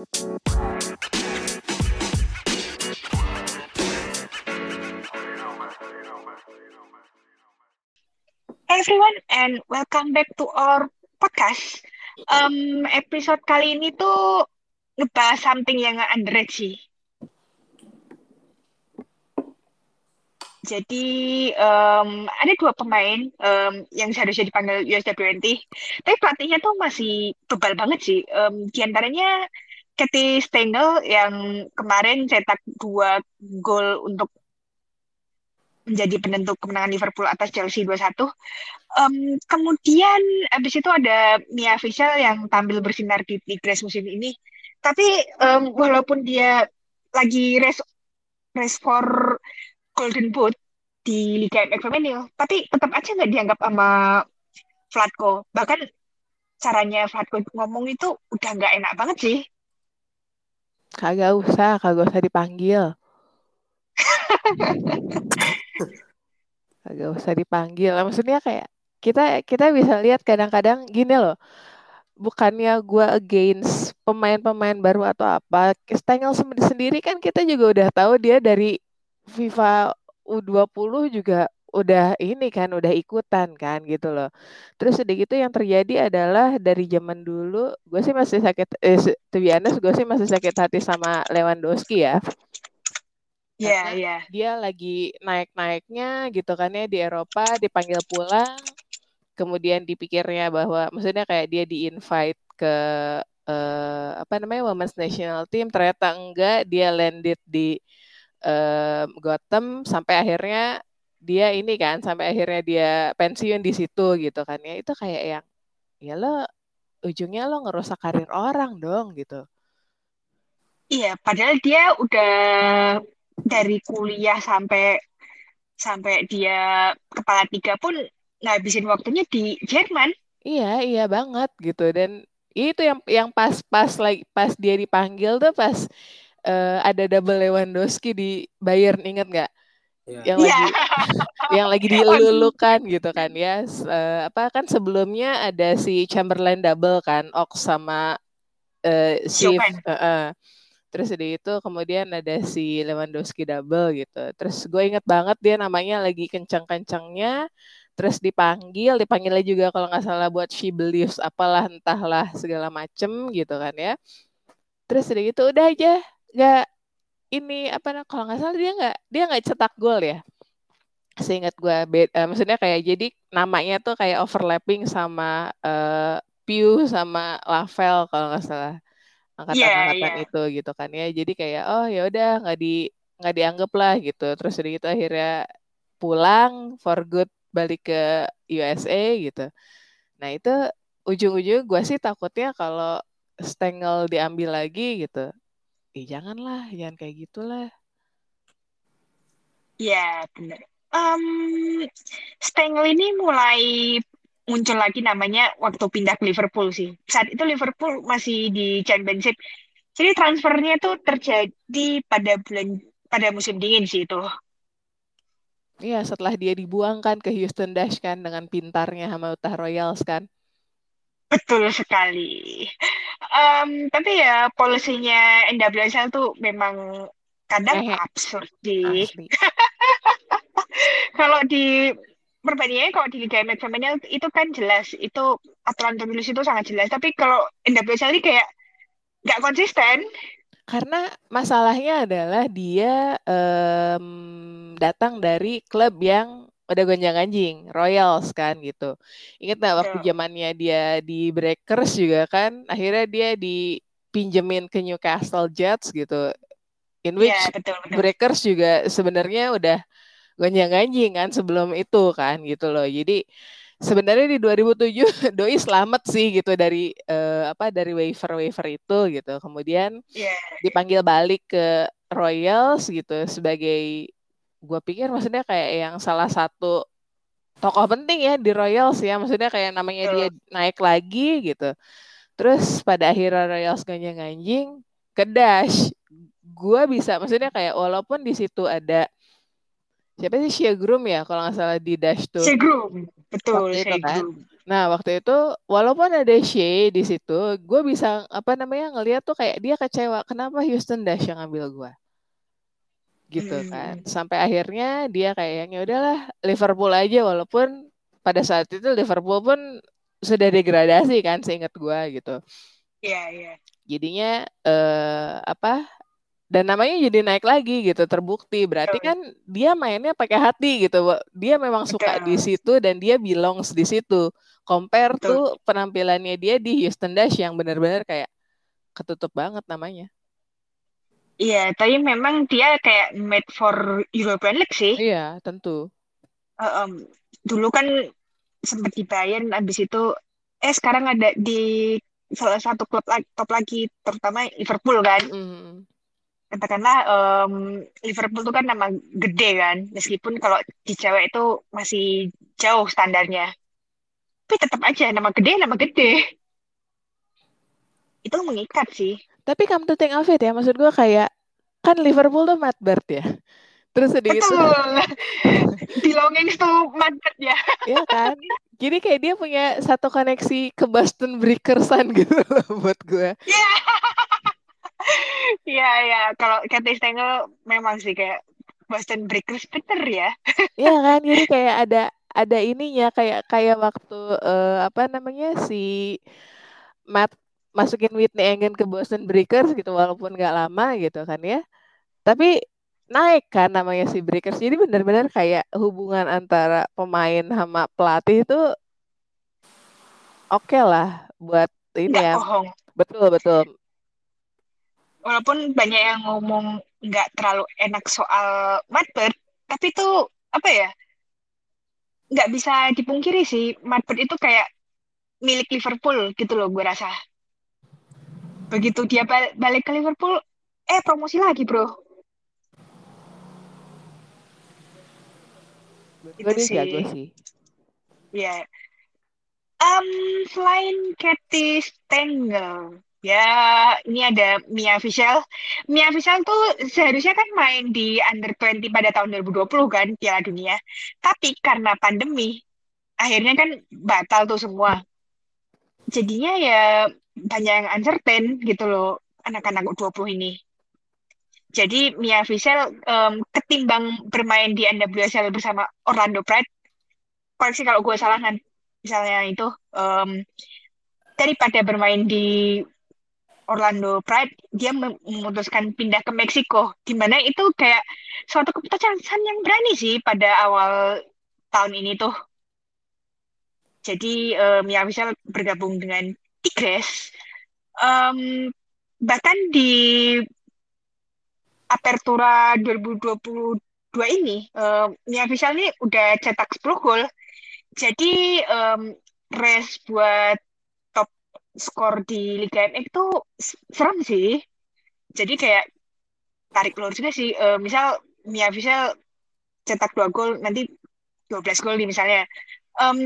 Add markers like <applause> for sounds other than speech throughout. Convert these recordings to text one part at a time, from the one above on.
Everyone and welcome back to our podcast. Um, episode kali ini tuh ngebahas something yang underrated sih. Jadi um, ada dua pemain um, yang seharusnya dipanggil USW20, tapi pelatihnya tuh masih bebal banget sih. Um, di antaranya Katie Stengel yang kemarin cetak dua gol untuk menjadi penentu kemenangan Liverpool atas Chelsea 2-1. Um, kemudian habis itu ada Mia Fischel yang tampil bersinar di Tigres musim ini. Tapi um, walaupun dia lagi race race for Golden Boot di Liga MX Femenil, tapi tetap aja nggak dianggap sama Vlatko. Bahkan caranya Vlatko ngomong itu udah nggak enak banget sih. Kagak usah, kagak usah dipanggil. kagak usah dipanggil. Maksudnya kayak kita kita bisa lihat kadang-kadang gini loh. Bukannya gue against pemain-pemain baru atau apa. Stengel sendiri kan kita juga udah tahu dia dari FIFA U20 juga udah ini kan udah ikutan kan gitu loh. Terus udah gitu yang terjadi adalah dari zaman dulu gue sih masih sakit eh to be honest, gue sih masih sakit hati sama Lewandowski ya. Iya, yeah, iya. Yeah. Dia lagi naik-naiknya gitu kan ya di Eropa dipanggil pulang. Kemudian dipikirnya bahwa maksudnya kayak dia di-invite ke uh, apa namanya Women's National Team ternyata enggak dia landed di uh, Gotham sampai akhirnya dia ini kan sampai akhirnya dia pensiun di situ gitu kan ya. Itu kayak yang ya lo ujungnya lo ngerusak karir orang dong gitu. Iya padahal dia udah dari kuliah sampai sampai dia kepala tiga pun ngabisin waktunya di Jerman. Iya iya banget gitu. Dan itu yang yang pas pas lagi pas dia dipanggil tuh pas uh, ada double Lewandowski di Bayern inget nggak? Yeah. Yang yeah. lagi <laughs> yang lagi dilulukan gitu kan ya. Uh, apa kan sebelumnya ada si Chamberlain double kan, Ox sama uh, si uh, uh. Terus di itu kemudian ada si Lewandowski double gitu. Terus gue inget banget dia namanya lagi kencang-kencangnya. Terus dipanggil, dipanggilnya juga kalau nggak salah buat Shibelius apalah entahlah segala macem gitu kan ya. Terus udah gitu udah aja nggak ini apa kalau nggak salah dia nggak dia nggak cetak gol ya. Seingat gue uh, maksudnya kayak jadi namanya tuh kayak overlapping sama uh, Pew sama Lavel kalau nggak salah. Angkatan-angkatan yeah, yeah. itu gitu kan ya. Jadi kayak oh ya udah nggak di nggak dianggap lah gitu. Terus dari itu akhirnya pulang for good balik ke USA gitu. Nah itu ujung-ujung gue sih takutnya kalau Stengel diambil lagi gitu eh janganlah, jangan kayak gitulah. Ya, benar. Um, Stengel ini mulai muncul lagi namanya waktu pindah ke Liverpool sih. Saat itu Liverpool masih di Championship. Jadi transfernya itu terjadi pada bulan pada musim dingin sih itu. Iya, setelah dia dibuangkan ke Houston Dash kan dengan pintarnya sama Utah Royals kan. Betul sekali. Um, tapi ya polisinya NWSL tuh memang kadang eh, absurd di. <laughs> kalau di perbandingannya kalau di Liga MX Femenil itu kan jelas itu aturan tertulis itu sangat jelas. Tapi kalau NWSL ini kayak nggak konsisten. Karena masalahnya adalah dia um, datang dari klub yang udah gonjang anjing Royals kan gitu inget nggak waktu yeah. zamannya dia di Breakers juga kan akhirnya dia dipinjemin ke Newcastle Jets gitu in which yeah, betul, betul. Breakers juga sebenarnya udah gonjang anjing kan sebelum itu kan gitu loh jadi sebenarnya di 2007 <laughs> doi selamat sih gitu dari uh, apa dari waiver waiver itu gitu kemudian yeah. dipanggil balik ke Royals gitu sebagai gue pikir maksudnya kayak yang salah satu tokoh penting ya di Royals ya. Maksudnya kayak namanya dia naik lagi gitu. Terus pada akhirnya Royals ganjang anjing ke Dash. Gue bisa maksudnya kayak walaupun di situ ada siapa sih? Shea Groom ya kalau nggak salah di Dash tuh. Shea Groom. Betul itu kan. Nah, waktu itu walaupun ada Shea di situ, gue bisa apa namanya ngeliat tuh kayak dia kecewa. Kenapa Houston Dash yang ngambil gue? Gitu hmm. kan. Sampai akhirnya dia kayaknya udahlah Liverpool aja walaupun pada saat itu Liverpool pun sudah degradasi kan seingat gue gitu. Iya, yeah, iya. Yeah. Jadinya eh, apa dan namanya jadi naik lagi gitu terbukti berarti kan dia mainnya pakai hati gitu dia memang suka di situ dan dia belongs di situ compare Betul. tuh penampilannya dia di Houston Dash yang benar-benar kayak ketutup banget namanya iya tapi memang dia kayak made for European League sih iya tentu uh, um, dulu kan sempat di Bayern abis itu eh sekarang ada di salah satu klub top lagi terutama Liverpool kan mm katakanlah um, Liverpool itu kan nama gede kan, meskipun kalau di cewek itu masih jauh standarnya. Tapi tetap aja nama gede, nama gede. Itu mengikat sih. Tapi come to think of it ya, maksud gue kayak kan Liverpool tuh Matt Bird ya. Terus sedih itu <laughs> belonging to Matt Bird ya. Iya kan? Jadi kayak dia punya satu koneksi ke Boston Breakersan <laughs> gitu loh buat gue. Iya. Yeah. Iya iya kalau Cathy Stengel memang sih kayak Boston Breakers bener ya. Iya kan jadi kayak ada ada ininya kayak kayak waktu uh, apa namanya si Matt masukin Whitney Engen ke Boston Breakers gitu walaupun nggak lama gitu kan ya. Tapi naik kan namanya si Breakers. Jadi benar-benar kayak hubungan antara pemain sama pelatih itu oke okay lah buat ini ya. Bohong. Betul betul walaupun banyak yang ngomong nggak terlalu enak soal Madbird, tapi itu apa ya? Nggak bisa dipungkiri sih, Madbird itu kayak milik Liverpool gitu loh, gue rasa. Begitu dia balik ke Liverpool, eh promosi lagi bro. Itu sih. jago sih. Ya. Yeah. Um, selain Katie Stengel, Ya, ini ada Mia Fischel. Mia Fischel tuh seharusnya kan main di Under 20 pada tahun 2020 kan, Piala Dunia. Tapi karena pandemi, akhirnya kan batal tuh semua. Jadinya ya banyak yang uncertain gitu loh, anak-anak U20 ini. Jadi Mia Fischel um, ketimbang bermain di NWSL bersama Orlando Pride, koreksi kalau gue salah kan, misalnya itu, um, daripada bermain di Orlando Pride dia memutuskan pindah ke Meksiko di mana itu kayak suatu keputusan yang berani sih pada awal tahun ini tuh jadi um, ya bisa bergabung dengan Tigres um, bahkan di Apertura 2022 ini um, Mia Vishal ini udah cetak 10 gol jadi um, race buat skor di Liga MX itu serem sih. Jadi kayak tarik ulur juga sih. Uh, misal Mia Fisel cetak dua gol, nanti 12 gol nih misalnya. Um,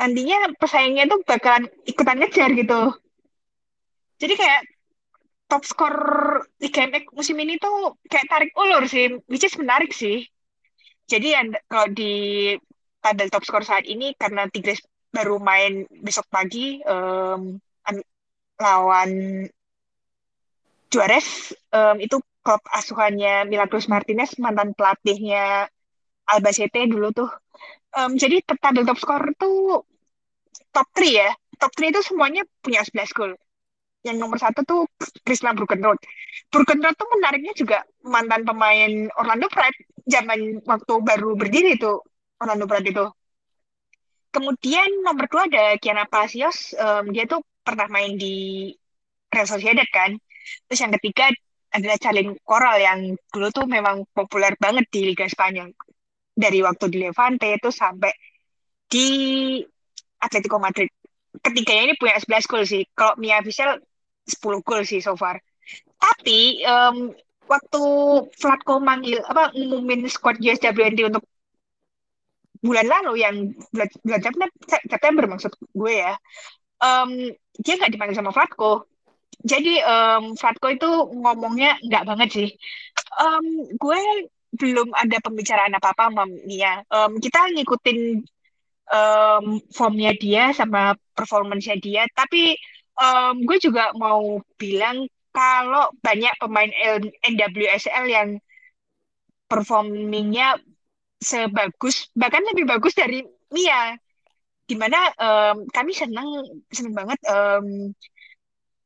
nantinya pesaingnya tuh bakalan ikutan ngejar gitu. Jadi kayak top skor Liga MX musim ini tuh kayak tarik ulur sih, which is menarik sih. Jadi kalau di tabel top skor saat ini karena Tigres baru main besok pagi um, lawan Juarez um, itu klub asuhannya Milagros Martinez mantan pelatihnya Albacete dulu tuh um, jadi tabel top skor tuh top 3 ya top 3 itu semuanya punya 11 gol yang nomor satu tuh Krishna Brookenroad. Brookenroad tuh menariknya juga mantan pemain Orlando Pride zaman waktu baru berdiri tuh Orlando Pride itu. Kemudian nomor dua ada Kiana Palacios, um, dia tuh pernah main di Real Sociedad kan. Terus yang ketiga adalah Charlin Coral yang dulu tuh memang populer banget di Liga Spanyol. Dari waktu di Levante itu sampai di Atletico Madrid. Ketiganya ini punya 11 gol sih. Kalau Mia Fischel 10 gol sih so far. Tapi um, waktu Vlatko manggil apa ngumumin squad USWNT untuk bulan lalu yang bulan, bulan September maksud gue ya um, dia nggak dipanggil sama Flatko jadi um, Flatko itu ngomongnya nggak banget sih um, gue belum ada pembicaraan apa apa sama Mia um, kita ngikutin um, formnya dia sama performance-nya dia. Tapi um, gue juga mau bilang kalau banyak pemain NWSL yang performingnya sebagus bahkan lebih bagus dari Mia. Di mana um, kami senang senang banget um,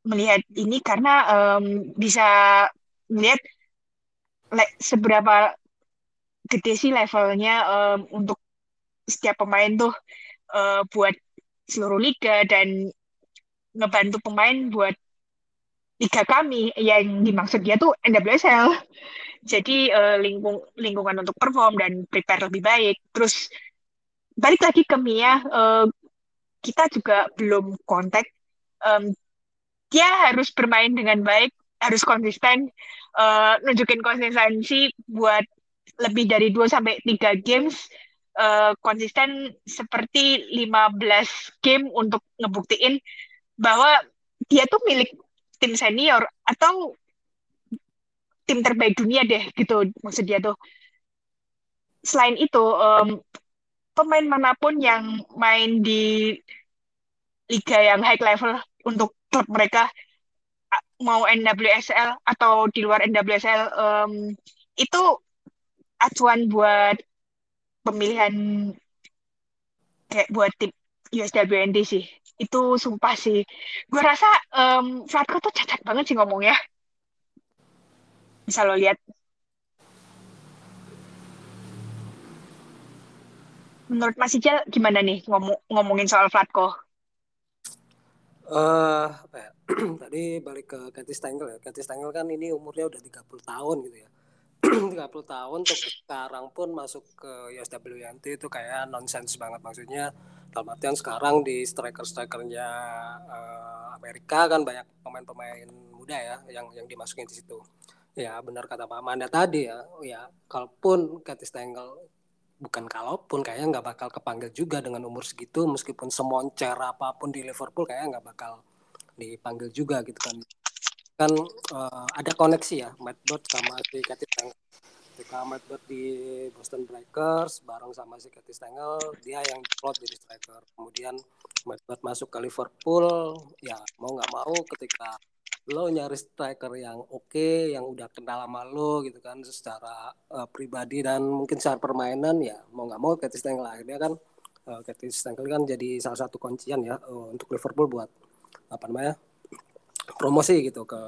melihat ini karena um, bisa melihat like, seberapa gede sih levelnya um, untuk setiap pemain tuh uh, buat seluruh liga dan ngebantu pemain buat liga kami yang dimaksud dia tuh NWSL. Jadi uh, lingkung lingkungan untuk perform dan prepare lebih baik. Terus balik lagi ke Mia, uh, kita juga belum kontak. Um, dia harus bermain dengan baik, harus konsisten, uh, nunjukin konsistensi buat lebih dari 2 sampai 3 games uh, konsisten seperti 15 game untuk ngebuktiin bahwa dia tuh milik tim senior atau tim terbaik dunia deh gitu maksud dia tuh. Selain itu um, pemain mana pun yang main di liga yang high level untuk klub mereka mau NWSL atau di luar NWSL um, itu acuan buat pemilihan kayak buat tim USWND sih itu sumpah sih gue rasa um, Flatko tuh cacat banget sih ngomongnya bisa lo lihat menurut Mas Ijal gimana nih ngomong ngomongin soal Flatko? Uh, apa ya? <clears throat> tadi balik ke Katy Stengel ya. Katy Stengel kan ini umurnya udah 30 tahun gitu ya. <clears throat> 30 tahun untuk sekarang pun masuk ke USWNT itu kayak nonsens banget maksudnya dalam artian sekarang di striker-strikernya uh, Amerika kan banyak pemain-pemain muda ya yang yang dimasukin di situ ya benar kata Pak Manda tadi ya ya kalaupun Katis Stengel bukan kalaupun kayaknya nggak bakal kepanggil juga dengan umur segitu meskipun semoncer apa pun di Liverpool kayaknya nggak bakal dipanggil juga gitu kan. Kan uh, ada koneksi ya Bird sama si Katis Stengel. Ketika Bird di Boston Breakers bareng sama si Katis Stengel dia yang plot jadi striker. Kemudian Bird masuk ke Liverpool ya mau nggak mau ketika lo nyari striker yang oke, okay, yang udah kenal sama lo gitu kan secara uh, pribadi dan mungkin secara permainan ya mau nggak mau Curtis Stengel. Akhirnya kan uh, Curtis Stengel kan jadi salah satu kuncian ya uh, untuk Liverpool buat apa namanya promosi gitu ke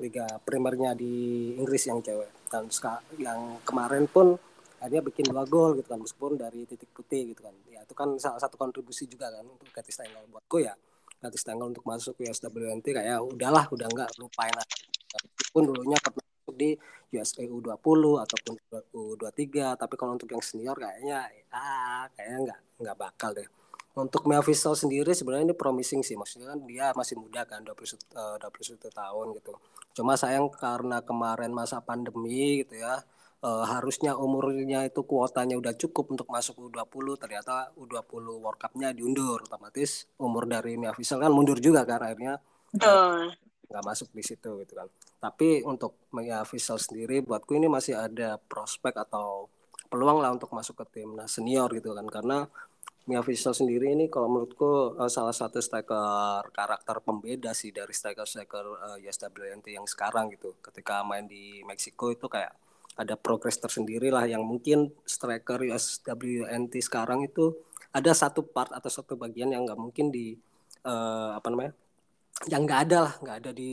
liga primernya di Inggris yang cewek. Dan yang kemarin pun akhirnya bikin dua gol gitu kan meskipun dari titik putih gitu kan. Ya itu kan salah satu kontribusi juga kan untuk Curtis Stengel buatku ya gratis tanggal untuk masuk ke SWNT kayak udahlah udah enggak lupain lah. Pun dulunya pernah di USA U20 ataupun U23 tapi kalau untuk yang senior kayaknya ah kayaknya enggak enggak bakal deh untuk Mia Vissel sendiri sebenarnya ini promising sih. Maksudnya kan dia masih muda kan 20 uh, 21 tahun gitu. Cuma sayang karena kemarin masa pandemi gitu ya uh, harusnya umurnya itu kuotanya udah cukup untuk masuk U20 ternyata U20 World Cup-nya diundur. Otomatis umur dari Mia Vissel kan mundur juga kan akhirnya uh, nggak masuk di situ gitu kan. Tapi untuk Mia Vissel sendiri buatku ini masih ada prospek atau peluang lah untuk masuk ke timnas senior gitu kan. Karena Mia Vissel sendiri ini kalau menurutku uh, salah satu striker karakter pembeda sih dari striker-striker uh, yang sekarang gitu. Ketika main di Meksiko itu kayak ada progres tersendiri lah yang mungkin striker USWNT sekarang itu ada satu part atau satu bagian yang nggak mungkin di uh, apa namanya yang nggak ada lah nggak ada di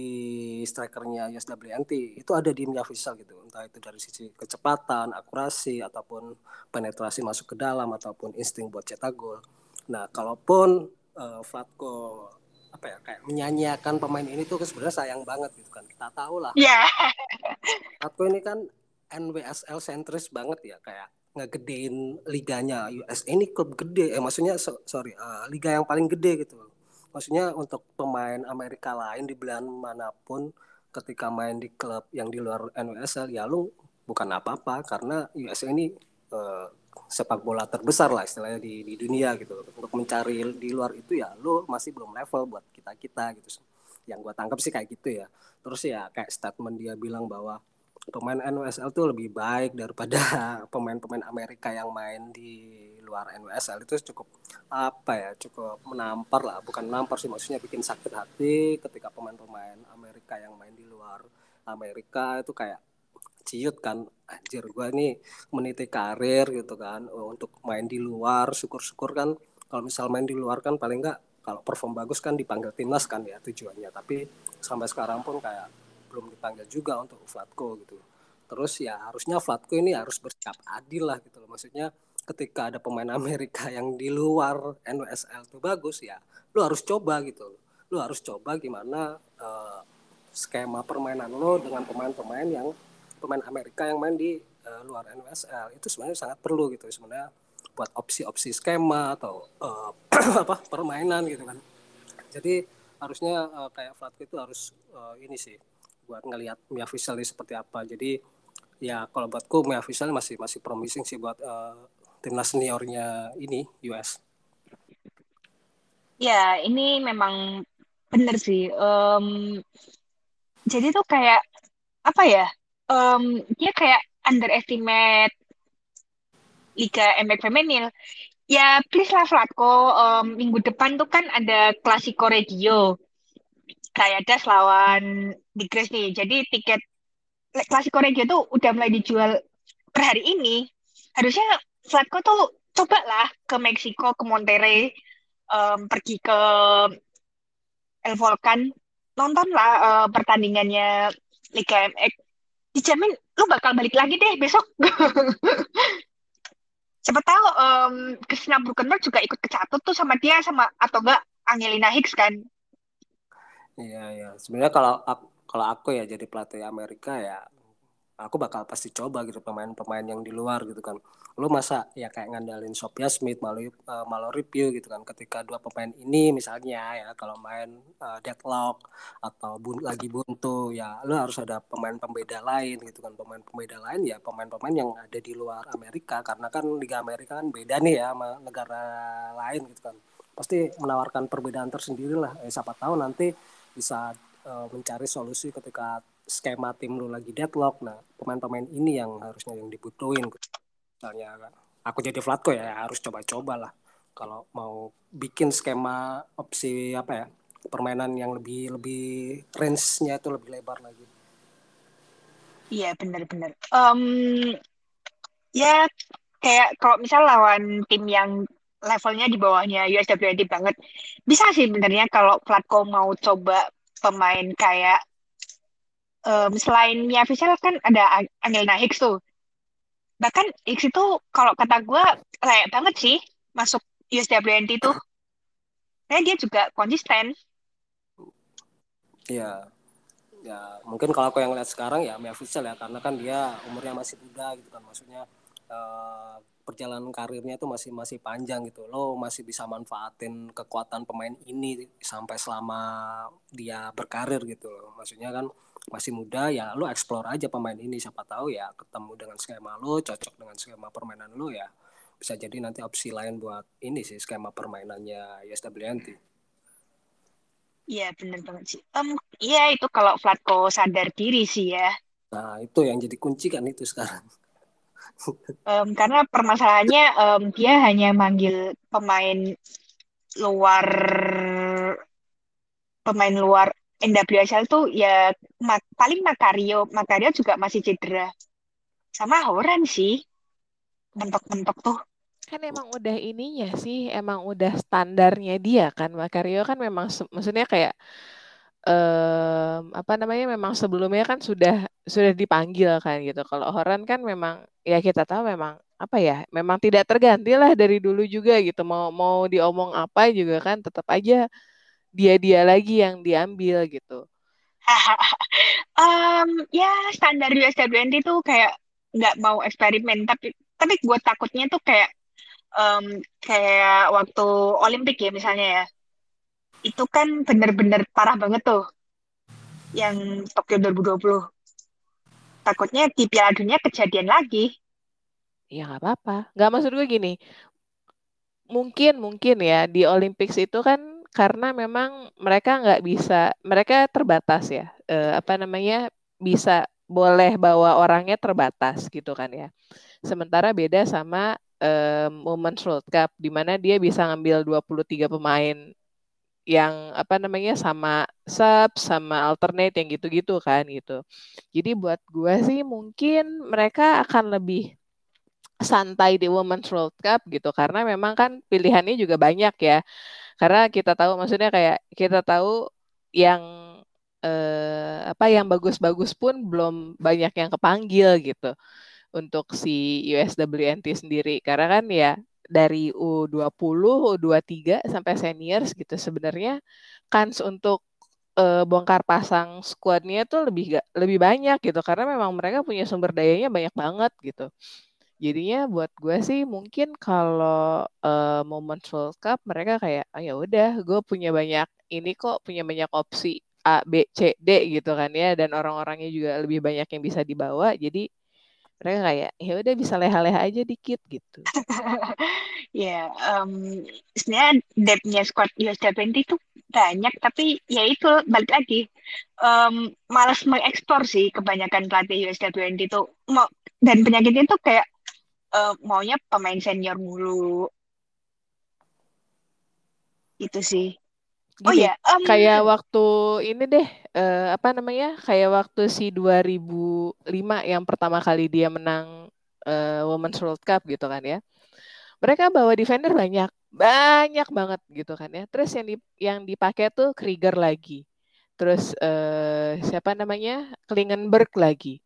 strikernya USWNT itu ada di Mia Vissel gitu. Entah itu dari sisi kecepatan akurasi ataupun penetrasi masuk ke dalam ataupun insting buat cetak gol. Nah kalaupun uh, Flatko apa ya kayak menyanyiakan pemain ini tuh sebenarnya sayang banget gitu kan. Kita tahu lah. Yeah. Flatko ini kan NWSL sentris banget ya kayak ngegedein liganya US ini klub gede eh maksudnya so, sorry uh, liga yang paling gede gitu maksudnya untuk pemain Amerika lain di belahan mana pun ketika main di klub yang di luar NWSL ya lu bukan apa-apa karena US ini uh, sepak bola terbesar lah istilahnya di, di dunia gitu. Untuk mencari di luar itu ya lu masih belum level buat kita kita gitu. Yang gua tangkap sih kayak gitu ya. Terus ya kayak statement dia bilang bahwa pemain NWSL tuh lebih baik daripada <laughs> pemain-pemain Amerika yang main di luar NWSL itu cukup apa ya cukup menampar lah. Bukan menampar sih maksudnya bikin sakit hati ketika pemain-pemain Amerika yang main di luar Amerika itu kayak ciut kan. Anjir gue nih meniti karir gitu kan. Untuk main di luar syukur-syukur kan kalau misal main di luar kan paling enggak kalau perform bagus kan dipanggil timnas kan ya tujuannya. Tapi sampai sekarang pun kayak belum dipanggil juga untuk Flatko gitu. Terus ya harusnya Flatko ini harus bersikap adil lah gitu loh. Maksudnya ketika ada pemain <laughs> Amerika yang di luar NWSL tuh bagus ya lu harus coba gitu lu harus coba gimana uh, skema permainan lo dengan pemain-pemain yang pemain Amerika yang main di uh, luar NWSL itu sebenarnya sangat perlu gitu sebenarnya buat opsi-opsi skema atau uh, <clears throat> apa permainan gitu kan. Jadi harusnya uh, kayak Flatko itu harus uh, ini sih buat ngelihat Mia Fisel seperti apa jadi ya kalau buatku Mia Fisel masih masih promising sih buat uh, timnas seniornya ini US. Ya, ini memang benar sih. Um, jadi tuh kayak apa ya? Um, dia kayak underestimate Liga MX Femenil. Ya, please lah Flatko. Um, minggu depan tuh kan ada Klasiko Regio. Kayak ada lawan di Grace nih. Jadi tiket Klasiko Regio tuh udah mulai dijual per hari ini. Harusnya Flatko tuh coba lah ke Meksiko, ke Monterrey, um, pergi ke El Volcan, nontonlah uh, pertandingannya Liga MX. Dijamin lu bakal balik lagi deh besok. <laughs> Siapa tahu um, Christina Brukenberg juga ikut kecatut tuh sama dia sama atau enggak Angelina Hicks kan. Iya iya. Sebenarnya kalau kalau aku ya jadi pelatih Amerika ya aku bakal pasti coba gitu pemain-pemain yang di luar gitu kan. Lu masa ya kayak ngandalin Sophia Smith malu uh, malu review gitu kan. Ketika dua pemain ini misalnya ya kalau main uh, deadlock atau bun lagi buntu ya lu harus ada pemain pembeda lain gitu kan. Pemain pembeda lain ya pemain-pemain yang ada di luar Amerika. Karena kan Liga Amerika kan beda nih ya sama negara lain gitu kan. Pasti menawarkan perbedaan tersendiri lah. Eh, siapa tahu nanti bisa uh, mencari solusi ketika skema tim lu lagi deadlock. Nah pemain-pemain ini yang harusnya yang dibutuhin. Misalnya aku jadi Flatko ya harus coba-coba lah. Kalau mau bikin skema opsi apa ya permainan yang lebih lebih range-nya itu lebih lebar lagi. Iya benar-benar um, ya kayak kalau misal lawan tim yang levelnya di bawahnya USWD banget bisa sih sebenarnya kalau Flatko mau coba pemain kayak um, selain Mia Fisher kan ada Angelina Hicks tuh. Bahkan Hicks itu kalau kata gue layak banget sih masuk USWNT itu. Karena dia juga konsisten. Iya. Ya, mungkin kalau aku yang lihat sekarang ya Mia Fisher ya karena kan dia umurnya masih muda gitu kan maksudnya uh, perjalanan karirnya itu masih masih panjang gitu. Lo masih bisa manfaatin kekuatan pemain ini sampai selama dia berkarir gitu loh. Maksudnya kan masih muda ya lo explore aja pemain ini. Siapa tahu ya ketemu dengan skema lo cocok dengan skema permainan lo ya bisa jadi nanti opsi lain buat ini sih skema permainannya YSWNT Iya benar banget sih. Um, iya itu kalau Flatko sadar diri sih ya. Nah itu yang jadi kunci kan itu sekarang um, karena permasalahannya um, dia hanya manggil pemain luar pemain luar NWSL tuh ya mak, paling Makario Makario juga masih cedera. Sama Horan sih. Mentok-mentok tuh. Kan emang udah ininya sih emang udah standarnya dia kan. Makario kan memang maksudnya kayak um, apa namanya memang sebelumnya kan sudah sudah dipanggil kan gitu. Kalau Horan kan memang ya kita tahu memang apa ya, memang tidak terganti lah dari dulu juga gitu. Mau mau diomong apa juga kan tetap aja dia-dia lagi yang diambil gitu. <laughs> um, ya standar USWNT itu kayak nggak mau eksperimen tapi tapi gue takutnya tuh kayak um, kayak waktu Olimpik ya misalnya ya itu kan bener-bener parah banget tuh yang Tokyo 2020. Takutnya di Piala Dunia kejadian lagi. Ya nggak apa-apa. Nggak maksud gue gini. Mungkin mungkin ya di Olympics itu kan karena memang mereka nggak bisa, mereka terbatas ya. E, apa namanya bisa boleh bawa orangnya terbatas gitu kan ya. Sementara beda sama um, Women's World Cup di mana dia bisa ngambil 23 pemain yang apa namanya sama sub sama alternate yang gitu-gitu kan gitu. Jadi buat gue sih mungkin mereka akan lebih santai di Women's World Cup gitu karena memang kan pilihannya juga banyak ya. Karena kita tahu maksudnya kayak kita tahu yang eh, apa yang bagus-bagus pun belum banyak yang kepanggil gitu untuk si USWNT sendiri karena kan ya dari U20, U23 sampai seniors gitu. Sebenarnya kans untuk uh, bongkar pasang skuadnya tuh lebih gak, lebih banyak gitu. Karena memang mereka punya sumber dayanya banyak banget gitu. Jadinya buat gue sih mungkin kalau uh, momen World Cup mereka kayak oh, ya udah gue punya banyak ini kok punya banyak opsi A B C D gitu kan ya. Dan orang-orangnya juga lebih banyak yang bisa dibawa. Jadi mereka kayak ya udah bisa leha-leha aja dikit gitu. <laughs> ya, yeah, um, sebenarnya depthnya squad USW20 itu banyak tapi ya itu balik lagi um, malas mengekspor sih kebanyakan pelatih USW20 itu mau dan penyakitnya itu kayak uh, maunya pemain senior mulu itu sih Gini, oh ya um, kayak waktu ini deh uh, apa namanya kayak waktu si 2005 yang pertama kali dia menang uh, Women's World Cup gitu kan ya. Mereka bawa defender banyak banyak banget gitu kan ya. Terus yang di, yang dipakai tuh Krieger lagi. Terus uh, siapa namanya Klingenberg lagi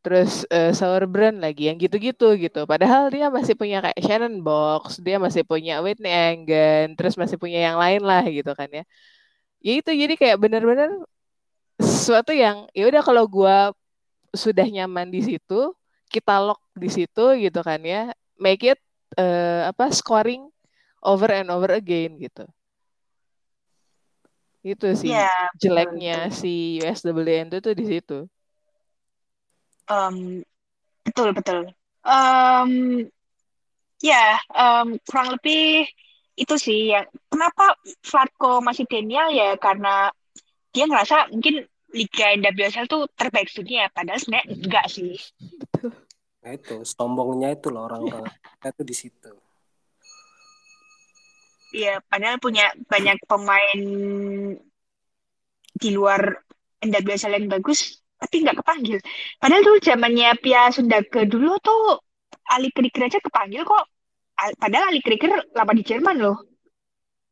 terus uh, Sauerbrunn lagi yang gitu-gitu gitu. Padahal dia masih punya kayak Shannon Box, dia masih punya Whitney Engen, terus masih punya yang lain lah gitu kan ya. Ya itu jadi kayak bener-bener sesuatu yang ya udah kalau gue sudah nyaman di situ, kita lock di situ gitu kan ya, make it uh, apa scoring over and over again gitu. Itu sih yeah, jeleknya betul. si USWN itu tuh di situ um, betul betul. Um, ya um, kurang lebih itu sih yang kenapa Flatko masih Daniel ya? Karena dia ngerasa mungkin Liga NWSL tuh terbaik dunia padahal sebenarnya enggak sih. Nah itu sombongnya itu loh orang-orang. Itu di situ. Iya, padahal punya banyak pemain di luar NWSL yang bagus tapi nggak kepanggil. Padahal tuh zamannya Pia ke dulu tuh Ali Kriger aja kepanggil kok. Padahal Ali Kriger lama di Jerman loh.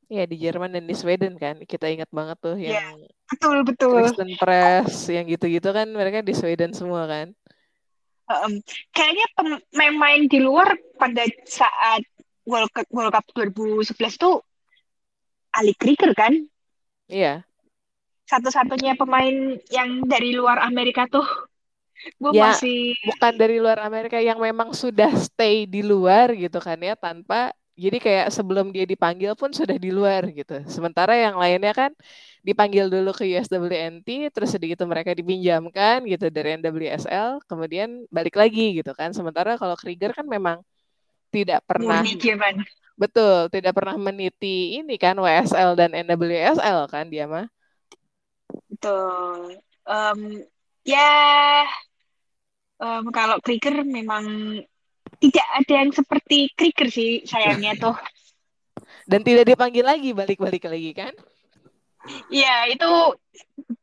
Iya di Jerman dan di Sweden kan kita ingat banget tuh iya, yang ya, betul betul. Kristen Press yang gitu-gitu kan mereka di Sweden semua kan. Um, kayaknya pemain di luar pada saat World Cup, World Cup 2011 tuh Ali Krieger kan? Iya satu-satunya pemain yang dari luar Amerika tuh. Gue ya, masih bukan dari luar Amerika yang memang sudah stay di luar gitu kan ya tanpa jadi kayak sebelum dia dipanggil pun sudah di luar gitu. Sementara yang lainnya kan dipanggil dulu ke USWNT terus sedikit mereka dipinjamkan gitu dari NWSL kemudian balik lagi gitu kan. Sementara kalau Krieger kan memang tidak pernah betul tidak pernah meniti ini kan WSL dan NWSL kan dia mah Betul. Um, ya, um, kalau Krieger memang tidak ada yang seperti Krieger sih sayangnya tuh. Dan tidak dipanggil lagi balik-balik lagi kan? Iya itu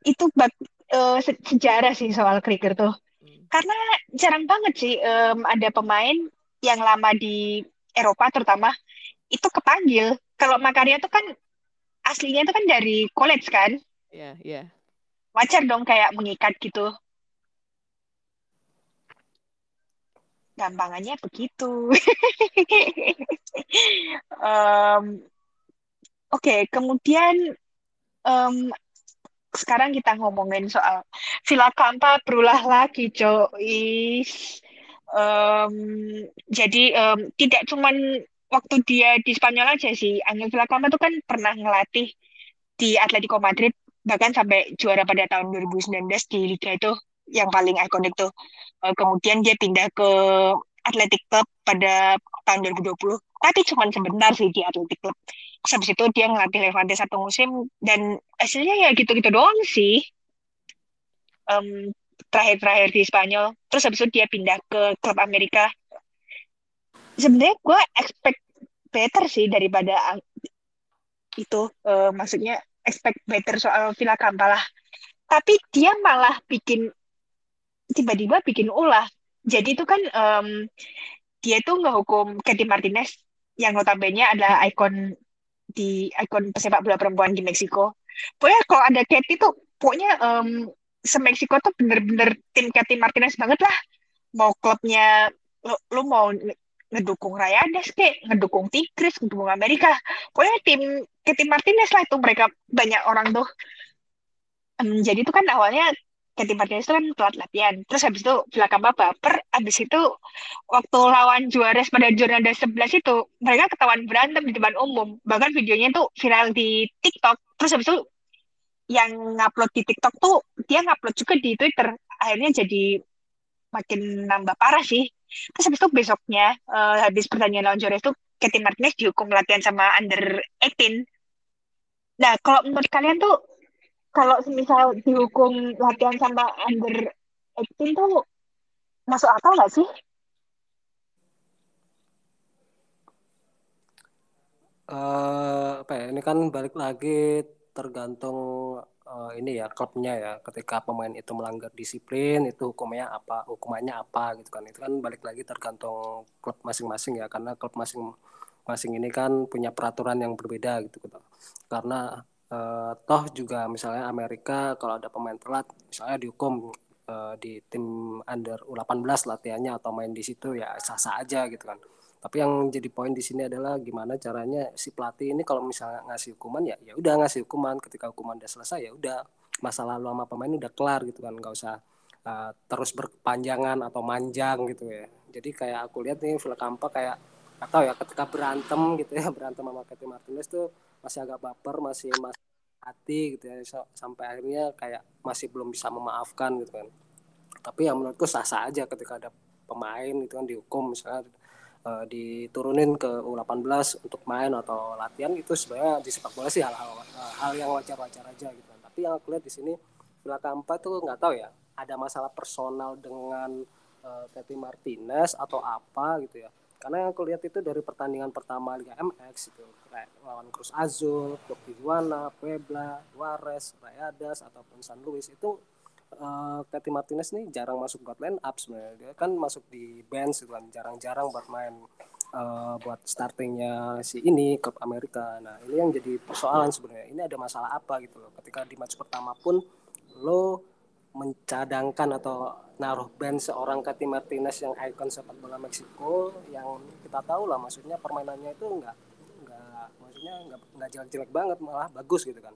itu bak, uh, sejarah sih soal Krieger tuh. Hmm. Karena jarang banget sih um, ada pemain yang lama di Eropa terutama itu kepanggil. Kalau Makaria tuh kan aslinya itu kan dari college kan? Iya, yeah, iya. Yeah wajar dong kayak mengikat gitu. Gampangannya begitu. <laughs> um, Oke, okay, kemudian um, sekarang kita ngomongin soal Villa Kampa berulah lagi, Jois. Um, jadi um, tidak cuman waktu dia di Spanyol aja sih, Angel Villa Kampa tuh kan pernah ngelatih di Atletico Madrid bahkan sampai juara pada tahun 2019 di liga itu yang paling ikonik tuh. Uh, kemudian dia pindah ke Athletic Club pada tahun 2020. Tapi cuma sebentar sih di Athletic Club. Habis itu dia ngelatih Levante satu musim dan hasilnya ya gitu-gitu doang sih. Um, terakhir-terakhir di Spanyol. Terus habis itu dia pindah ke klub Amerika. Sebenarnya gue expect better sih daripada itu. Uh, maksudnya expect better soal Villa Kampala. Tapi dia malah bikin tiba-tiba bikin ulah. Jadi itu kan um, dia tuh ngehukum Katy Martinez yang notabene adalah ikon di ikon pesepak bola perempuan di Meksiko. Pokoknya kalau ada Katy tuh pokoknya um, se-Meksiko tuh bener-bener tim Katy Martinez banget lah. Mau klubnya lu, lu mau ngedukung Rayadas kayak ngedukung Tigres, ngedukung Amerika. Pokoknya tim Katy Martinez lah itu mereka banyak orang tuh. Um, jadi itu kan awalnya Katy Martinez itu kan telat latihan. Terus habis itu Vilakamba baper. Habis itu waktu lawan Juarez pada Jornada 11 itu, mereka ketahuan berantem di depan umum. Bahkan videonya tuh viral di TikTok. Terus habis itu yang ngupload di TikTok tuh, dia ngupload juga di Twitter. Akhirnya jadi makin nambah parah sih. Terus habis itu besoknya, uh, habis pertandingan lawan itu, Katy Martinez dihukum latihan sama under 18. Nah, kalau menurut kalian tuh kalau misal dihukum latihan sama under 18 tuh masuk akal nggak sih? Uh, apa ya ini kan balik lagi tergantung uh, ini ya klubnya ya ketika pemain itu melanggar disiplin itu hukumnya apa hukumannya apa gitu kan. Itu kan balik lagi tergantung klub masing-masing ya karena klub masing-masing ini kan punya peraturan yang berbeda gitu gitu. Karena uh, toh juga misalnya Amerika kalau ada pemain telat misalnya dihukum uh, di tim under U18 latihannya atau main di situ ya sah-sah aja gitu kan tapi yang jadi poin di sini adalah gimana caranya si pelatih ini kalau misalnya ngasih hukuman ya ya udah ngasih hukuman. Ketika hukuman udah selesai ya udah masa lalu sama pemain udah kelar gitu kan. Nggak usah uh, terus berkepanjangan atau manjang gitu ya. Jadi kayak aku lihat nih Kampa kayak atau ya ketika berantem gitu ya <laughs> berantem sama Katy Martinez tuh masih agak baper masih masih hati gitu ya. Sampai akhirnya kayak masih belum bisa memaafkan gitu kan. Tapi yang menurutku sah-sah aja ketika ada pemain itu kan dihukum misalnya uh, diturunin ke U18 untuk main atau latihan itu sebenarnya di sepak bola sih hal-hal hal yang wajar-wajar aja gitu kan. Tapi yang aku lihat di sini Villa Kampa tuh nggak tahu ya ada masalah personal dengan uh, Martinez atau apa gitu ya. Karena yang aku lihat itu dari pertandingan pertama Liga MX itu kayak lawan Cruz Azul, Juana, Puebla, Juarez, Rayadas ataupun San Luis itu uh, Martinez nih jarang masuk buat line up sebenarnya. Dia kan masuk di bench gitu kan jarang-jarang buat main uh, buat startingnya si ini ke Amerika. Nah ini yang jadi persoalan sebenarnya. Ini ada masalah apa gitu loh? Ketika di match pertama pun lo mencadangkan atau naruh band seorang Katy Martinez yang ikon sepak bola Meksiko yang kita tahu lah maksudnya permainannya itu enggak enggak maksudnya enggak enggak jelek-jelek banget malah bagus gitu kan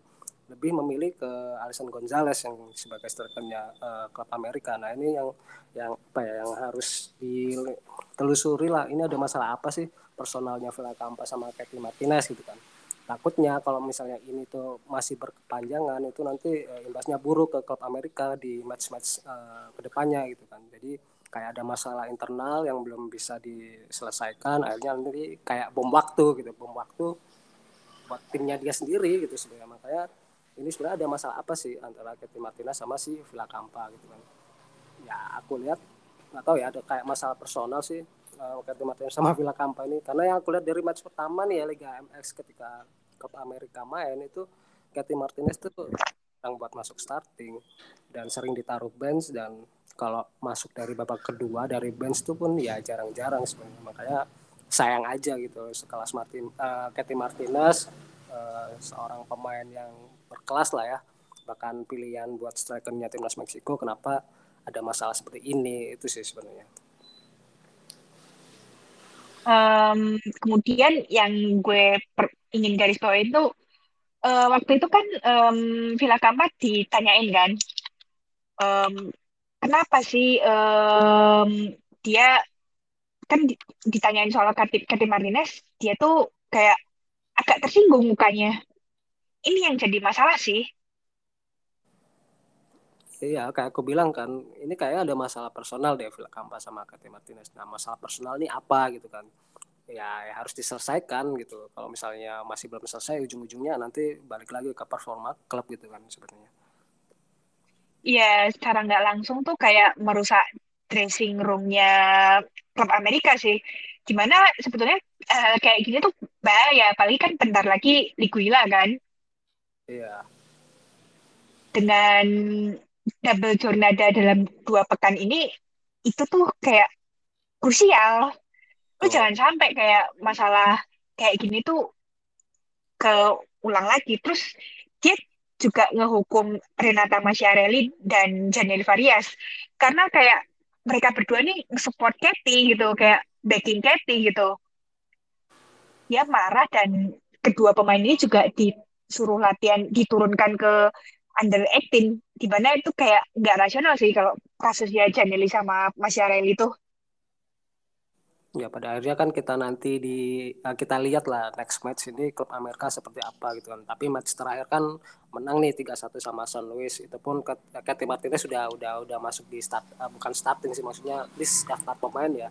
lebih memilih ke Alison Gonzalez yang sebagai strikernya uh, klub Amerika. Nah ini yang yang apa ya yang harus ditelusuri lah ini ada masalah apa sih personalnya Villa Campa sama Katy Martinez gitu kan. Takutnya kalau misalnya ini tuh masih berkepanjangan itu nanti uh, imbasnya buruk ke klub Amerika di match-match uh, ke depannya gitu kan. Jadi kayak ada masalah internal yang belum bisa diselesaikan akhirnya nanti kayak bom waktu gitu bom waktu buat timnya dia sendiri gitu sebenarnya. Makanya ini sebenarnya ada masalah apa sih antara Ketty Martinez sama si Villa Kampa gitu kan? Ya aku lihat nggak tahu ya ada kayak masalah personal sih uh, Ketty Martinez sama <laughs> Villa Kampa ini. Karena yang aku lihat dari match pertama nih ya Liga MX ketika Cup Amerika main itu Katy Martinez tuh yang buat masuk starting dan sering ditaruh bench dan kalau masuk dari babak kedua dari bench tuh pun ya jarang-jarang sebenarnya. Makanya sayang aja gitu sekelas Martin uh, Katy Martinez uh, seorang pemain yang berkelas lah ya. Bahkan pilihan buat strikernya timnas Meksiko kenapa ada masalah seperti ini? Itu sih sebenarnya. Um, kemudian yang gue per, ingin garis bawah itu uh, waktu itu kan um, Villa Kampa ditanyain kan um, kenapa sih um, dia kan ditanyain soal Katy Martinez dia tuh kayak agak tersinggung mukanya ini yang jadi masalah sih Iya, kayak aku bilang kan, ini kayak ada masalah personal deh Villa Kampa sama Katy Martinez. Nah, masalah personal ini apa gitu kan? ya, ya harus diselesaikan gitu kalau misalnya masih belum selesai ujung-ujungnya nanti balik lagi ke performa klub gitu kan sebenarnya Iya, secara nggak langsung tuh kayak merusak dressing roomnya klub Amerika sih. Gimana sebetulnya uh, kayak gini tuh bahaya, apalagi kan bentar lagi Liguila kan. Iya. Dengan double jornada dalam dua pekan ini, itu tuh kayak krusial. Lu oh. jangan sampai kayak masalah kayak gini tuh keulang lagi. Terus dia juga ngehukum Renata Masciarelli dan Janelle Varias karena kayak mereka berdua nih nge-support Katy gitu kayak backing Katy gitu dia marah dan kedua pemain ini juga disuruh latihan diturunkan ke under 18 di mana itu kayak nggak rasional sih kalau kasusnya Janelle sama Masciarelli itu. Ya pada akhirnya kan kita nanti di uh, kita lihat lah next match ini klub Amerika seperti apa gitu kan. Tapi match terakhir kan menang nih 3-1 sama San Luis. Itu pun Katy Martinez sudah udah udah masuk di start uh, bukan starting sih maksudnya di daftar pemain ya.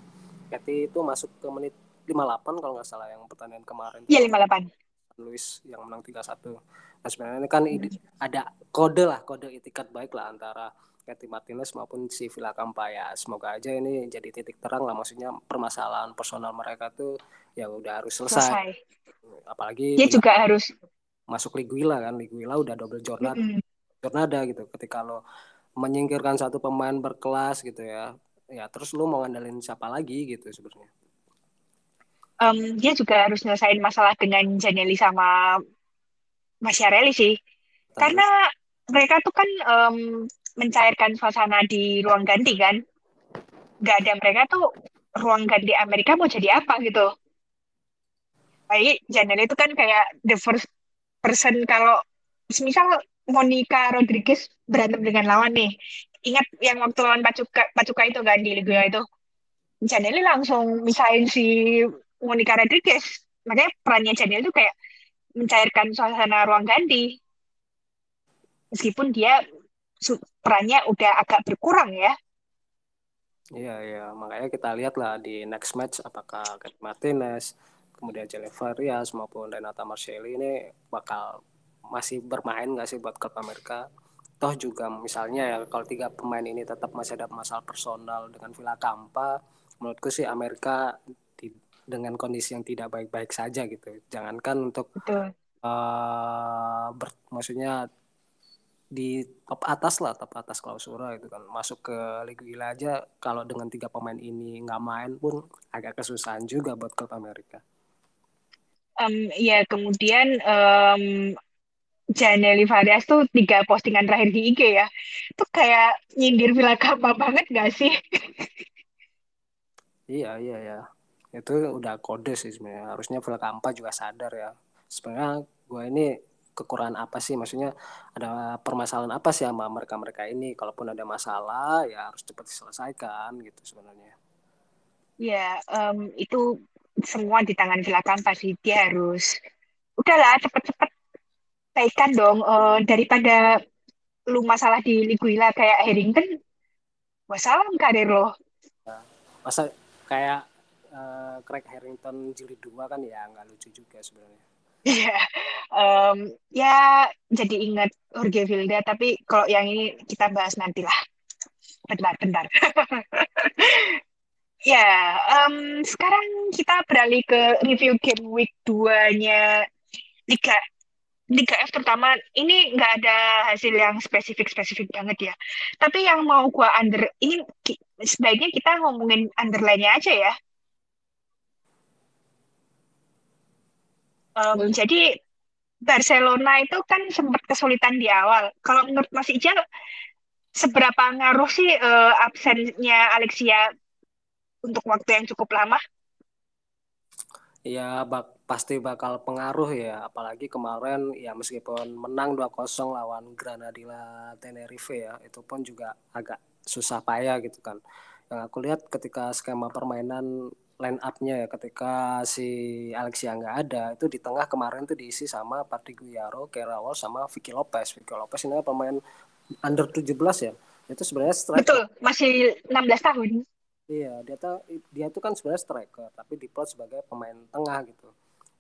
Katy itu masuk ke menit 58 kalau nggak salah yang pertandingan kemarin. Iya 58 Luis yang menang 3-1 nah sebenarnya ini kan hmm. ada kode lah kode etikat baik lah antara Katy Martinez maupun si Villa Campa ya semoga aja ini jadi titik terang lah maksudnya permasalahan personal mereka tuh ya udah harus selesai, selesai. apalagi dia juga harus masuk Liguila kan Liguila udah double jornada mm -hmm. jornada gitu ketika lo menyingkirkan satu pemain berkelas gitu ya ya terus lo mau ngandelin siapa lagi gitu sebenarnya um, dia juga harus nyelesain masalah dengan Janelli sama Masyarelli sih. Terus. karena mereka tuh kan um, mencairkan suasana di ruang ganti kan. Nggak ada mereka tuh ruang ganti Amerika mau jadi apa gitu. Baik Janelle itu kan kayak the first person kalau misal Monica Rodriguez berantem dengan lawan nih. Ingat yang waktu lawan Pacuka, Pacuka itu kan di Liga itu. Janelle langsung misain si Monica Rodriguez makanya perannya Janelle itu kayak mencairkan suasana ruang ganti meskipun dia perannya udah agak berkurang ya. Iya, iya. Makanya kita lihat lah di next match apakah Kat Martinez, kemudian Jelle Farias maupun Renata Marcelli ini bakal masih bermain nggak sih buat klub Amerika? Toh juga misalnya ya kalau tiga pemain ini tetap masih ada masalah personal dengan Villa Campa, menurutku sih Amerika dengan kondisi yang tidak baik-baik saja gitu. Jangankan untuk Betul. Uh, ber, maksudnya di top atas lah top atas klausura itu kan masuk ke Liga Gila aja kalau dengan tiga pemain ini nggak main pun agak kesusahan juga buat klub Amerika. Um, ya kemudian um, Janely Varias tuh tiga postingan terakhir di IG ya tuh kayak nyindir Villa Kappa banget gak sih? <laughs> iya iya ya itu udah kode sih sebenarnya. Harusnya Villa Kampa juga sadar ya. Sebenarnya gue ini kekurangan apa sih? Maksudnya ada permasalahan apa sih sama mereka-mereka ini? Kalaupun ada masalah ya harus cepat diselesaikan gitu sebenarnya. Ya um, itu semua di tangan silakan pasti dia harus udahlah cepet-cepet baikkan dong. Uh, daripada lu masalah di Liguila kayak Harrington wassalam karir lo masa kayak uh, Craig Harrington jilid dua kan ya nggak lucu juga sebenarnya Iya, um, ya jadi ingat Jorge Vilda, tapi kalau yang ini kita bahas nanti lah. Bentar, bentar. <laughs> ya, um, sekarang kita beralih ke review game week 2-nya Liga Liga F terutama ini nggak ada hasil yang spesifik-spesifik banget ya. Tapi yang mau gua under ini sebaiknya kita ngomongin underline-nya aja ya. Um, jadi Barcelona itu kan sempat kesulitan di awal. Kalau menurut Mas Ijal, seberapa ngaruh sih uh, absennya Alexia untuk waktu yang cukup lama? Ya bak pasti bakal pengaruh ya, apalagi kemarin ya meskipun menang 2-0 lawan Granadilla Tenerife ya, itu pun juga agak susah payah gitu kan. Yang aku lihat ketika skema permainan line up-nya ya ketika si Alexia nggak ada itu di tengah kemarin tuh diisi sama Patrick Guiaro, Kerawal sama Vicky Lopez. Vicky Lopez ini pemain under 17 ya. Itu sebenarnya striker. Betul, masih 16 tahun. Iya, dia tuh dia tuh kan sebenarnya striker tapi diplot sebagai pemain tengah gitu.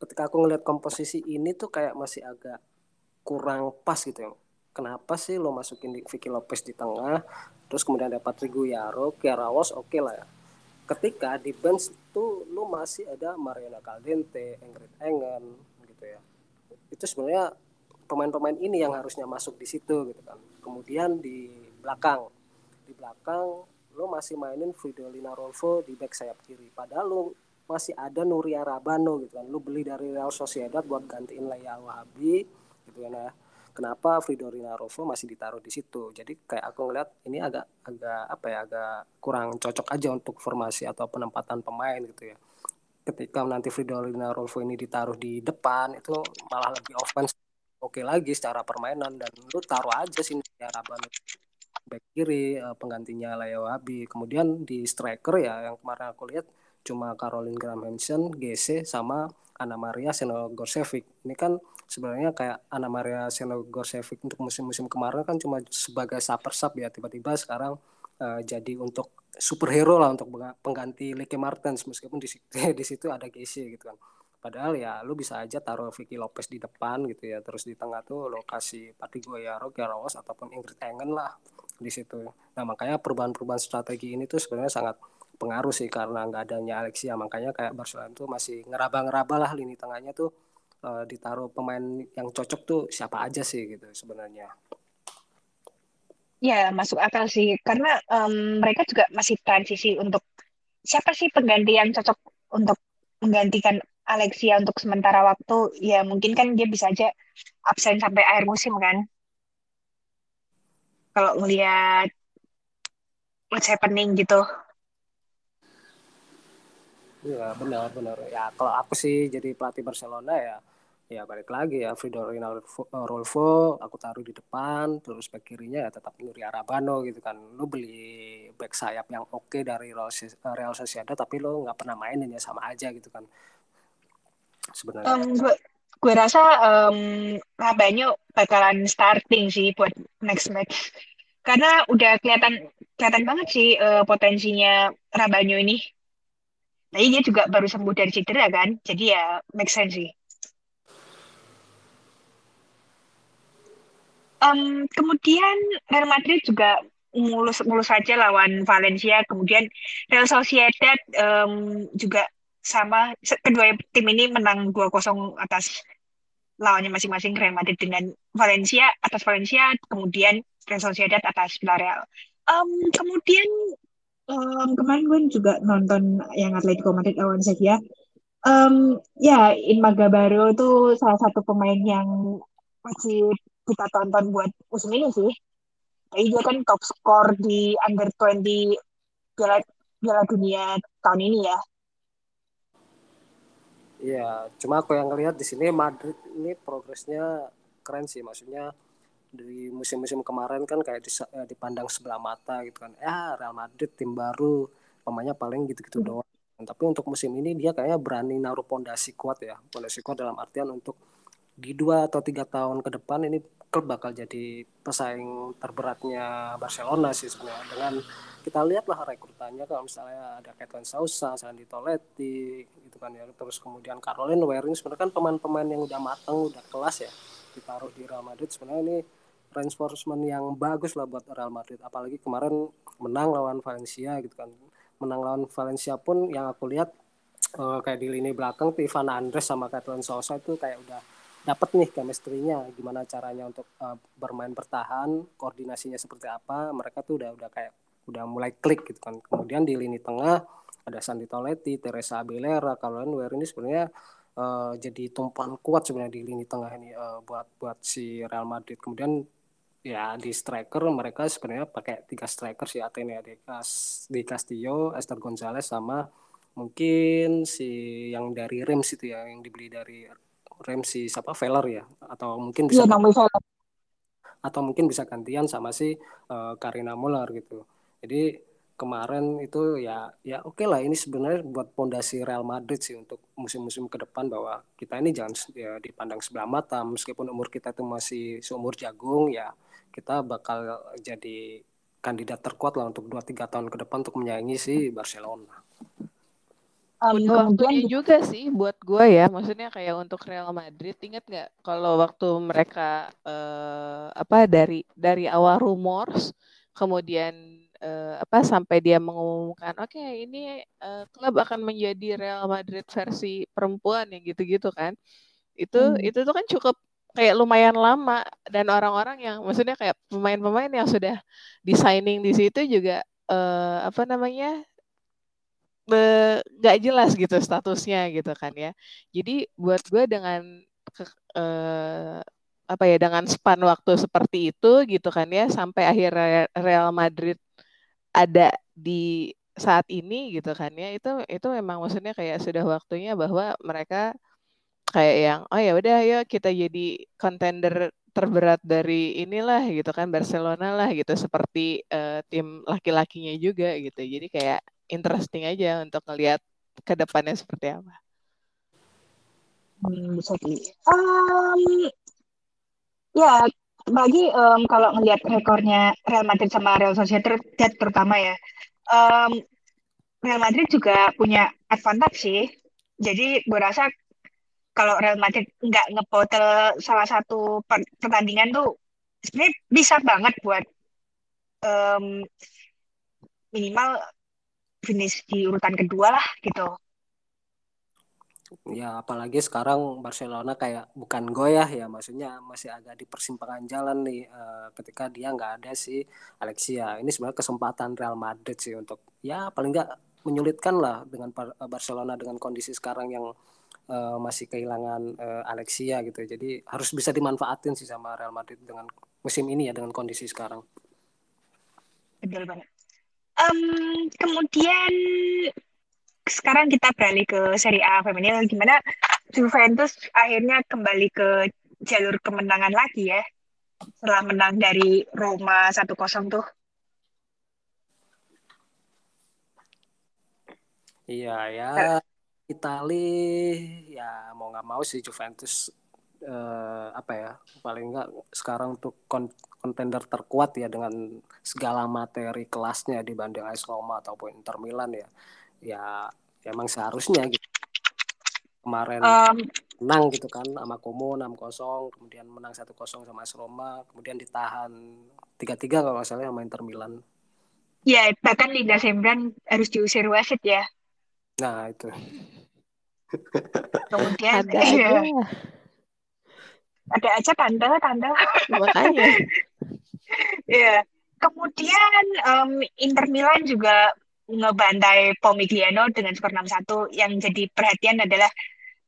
Ketika aku ngelihat komposisi ini tuh kayak masih agak kurang pas gitu ya. kenapa sih lo masukin Vicky Lopez di tengah terus kemudian dapat Rigo Yaro Kiarawos oke okay lah ya ketika di bench itu lo masih ada Mariana Caldente Ingrid Engen gitu ya. Itu sebenarnya pemain-pemain ini yang harusnya masuk di situ gitu kan. Kemudian di belakang. Di belakang lo masih mainin Fridolina Rolfo di back sayap kiri. Padahal lo masih ada Nuria Rabano gitu kan. Lu beli dari Real Sociedad buat gantiin Leia Wahabi gitu kan ya kenapa Fridolina Rovo masih ditaruh di situ? Jadi kayak aku ngeliat ini agak agak apa ya agak kurang cocok aja untuk formasi atau penempatan pemain gitu ya. Ketika nanti Fridolina Rolfo ini ditaruh di depan itu malah lebih offense oke lagi secara permainan. Dan lu taruh aja sih Nuria Rabano back kiri eh, penggantinya Leia Wahabi kemudian di striker ya yang kemarin aku lihat cuma Caroline Graham Hansen, GC sama Anna Maria Senogorsevic. Ini kan sebenarnya kayak Anna Maria Senogorsevic untuk musim-musim kemarin kan cuma sebagai super sub ya tiba-tiba sekarang uh, jadi untuk superhero lah untuk pengganti Licky Martens meskipun di, <laughs> di situ ada GC gitu kan. Padahal ya lu bisa aja taruh Vicky Lopez di depan gitu ya, terus di tengah tuh lokasi Patigo Yaro, Garros ataupun Ingrid Engen lah di situ. Nah makanya perubahan-perubahan strategi ini tuh sebenarnya sangat pengaruh sih karena nggak adanya Alexia makanya kayak Barcelona tuh masih ngeraba-ngeraba lah lini tengahnya tuh uh, ditaruh pemain yang cocok tuh siapa aja sih gitu sebenarnya. Ya masuk akal sih. Karena um, mereka juga masih transisi untuk siapa sih pengganti yang cocok untuk menggantikan Alexia untuk sementara waktu? Ya mungkin kan dia bisa aja absen sampai akhir musim kan? Kalau ngelihat what's happening gitu. Iya benar benar. Ya kalau aku sih jadi pelatih Barcelona ya ya balik lagi ya Fridolin Rolfo aku taruh di depan terus back kirinya ya tetap Nuri Arabano gitu kan. Lu beli back sayap yang oke okay dari Real Sociedad tapi lo nggak pernah mainin ya sama aja gitu kan. Sebenarnya. Um, gue gue rasa um, Rabanyo bakalan starting sih buat next match. Karena udah kelihatan kelihatan banget sih uh, potensinya Rabanyo ini. Nah, dia juga baru sembuh dari cedera kan, jadi ya make sense sih. Um, kemudian Real Madrid juga mulus-mulus saja lawan Valencia. Kemudian Real Sociedad um, juga sama. Kedua tim ini menang 2-0 atas lawannya masing-masing Real Madrid dengan Valencia atas Valencia, kemudian Real Sociedad atas Villarreal. Um, kemudian um, kemarin gue juga nonton yang Atletico Madrid lawan Sevilla. Um, ya, Inmaga Baru itu salah satu pemain yang masih kita tonton buat musim ini sih. Jadi dia kan top skor di under 20 Piala, Piala Dunia tahun ini ya. Iya, cuma aku yang ngelihat di sini Madrid ini progresnya keren sih, maksudnya dari musim-musim kemarin kan kayak eh, dipandang sebelah mata gitu kan ya Real Madrid tim baru pemainnya paling gitu-gitu hmm. doang tapi untuk musim ini dia kayaknya berani naruh pondasi kuat ya pondasi kuat dalam artian untuk di dua atau tiga tahun ke depan ini klub bakal jadi pesaing terberatnya Barcelona sih sebenarnya. Dengan kita lihatlah rekrutannya kalau misalnya ada Keton Sousa, Sandi Toletti gitu kan ya. Terus kemudian Caroline Waring sebenarnya kan pemain-pemain yang udah matang udah kelas ya ditaruh di Real Madrid. Sebenarnya ini reinforcement yang bagus lah buat Real Madrid. Apalagi kemarin menang lawan Valencia gitu kan. Menang lawan Valencia pun yang aku lihat uh, kayak di lini belakang Ivan Andres sama Catalan Sosa itu kayak udah dapat nih chemistry-nya gimana caranya untuk uh, bermain bertahan koordinasinya seperti apa mereka tuh udah udah kayak udah mulai klik gitu kan kemudian di lini tengah ada Santi Toletti, Teresa Abilera, Kaloan Ware ini sebenarnya uh, jadi tumpuan kuat sebenarnya di lini tengah ini uh, buat buat si Real Madrid. Kemudian ya di striker mereka sebenarnya pakai tiga striker si Atenea di, di Castillo, Esther Gonzalez sama mungkin si yang dari Reims itu ya yang dibeli dari Si siapa Feller ya atau mungkin bisa ya, atau mungkin bisa gantian sama si uh, Karina Muller gitu. Jadi kemarin itu ya ya oke okay lah ini sebenarnya buat pondasi Real Madrid sih untuk musim-musim ke depan bahwa kita ini jangan ya, dipandang sebelah mata meskipun umur kita itu masih seumur jagung ya kita bakal jadi kandidat terkuat lah untuk 2-3 tahun ke depan untuk menyaingi si Barcelona. Um, juga sih buat gue ya, maksudnya kayak untuk Real Madrid, inget nggak kalau waktu mereka uh, apa dari dari awal rumors, kemudian uh, apa sampai dia mengumumkan, oke okay, ini uh, klub akan menjadi Real Madrid versi perempuan yang gitu-gitu kan, itu hmm. itu tuh kan cukup kayak lumayan lama dan orang-orang yang maksudnya kayak pemain-pemain yang sudah designing di situ juga uh, apa namanya nggak jelas gitu statusnya gitu kan ya. Jadi buat gue dengan ke, uh, apa ya dengan span waktu seperti itu gitu kan ya sampai akhirnya Real Madrid ada di saat ini gitu kan ya itu itu memang maksudnya kayak sudah waktunya bahwa mereka kayak yang oh ya udah ayo kita jadi kontender terberat dari inilah gitu kan Barcelona lah gitu seperti uh, tim laki-lakinya juga gitu jadi kayak interesting aja untuk ngelihat ke depannya seperti apa. Hmm, bisa. Um, ya, bagi um, kalau ngelihat rekornya Real Madrid sama Real Sociedad terutama ya, um, Real Madrid juga punya advantage sih. Jadi gue rasa kalau Real Madrid nggak ngepotel salah satu pertandingan tuh sebenarnya bisa banget buat um, minimal finish di urutan kedua lah gitu. Ya apalagi sekarang Barcelona kayak bukan goyah ya maksudnya masih agak di persimpangan jalan nih uh, ketika dia nggak ada si Alexia. Ini sebenarnya kesempatan Real Madrid sih untuk ya paling nggak menyulitkan lah dengan Barcelona dengan kondisi sekarang yang uh, masih kehilangan uh, Alexia gitu. Jadi harus bisa dimanfaatin sih sama Real Madrid dengan musim ini ya dengan kondisi sekarang. Betul banget. Um, kemudian sekarang kita beralih ke Serie A Feminil, gimana Juventus akhirnya kembali ke jalur kemenangan lagi ya, setelah menang dari Roma 1-0 tuh. Iya ya, Itali ya mau nggak mau sih Juventus eh, apa ya paling nggak sekarang untuk kontender terkuat ya dengan segala materi kelasnya dibanding AS Roma ataupun Inter Milan ya. Ya, emang seharusnya gitu. Kemarin um, menang gitu kan sama Como 6-0 kemudian menang 1-0 sama AS Roma kemudian ditahan 3-3 kalau nggak salah sama Inter Milan. Ya bahkan Linda Sembran harus diusir wasit ya nah itu. <laughs> Kemudian ada iya. ada aja tanda tanda. Makanya. <laughs> Ya kemudian um, Inter Milan juga ngebantai Pomigliano dengan skor 6-1 yang jadi perhatian adalah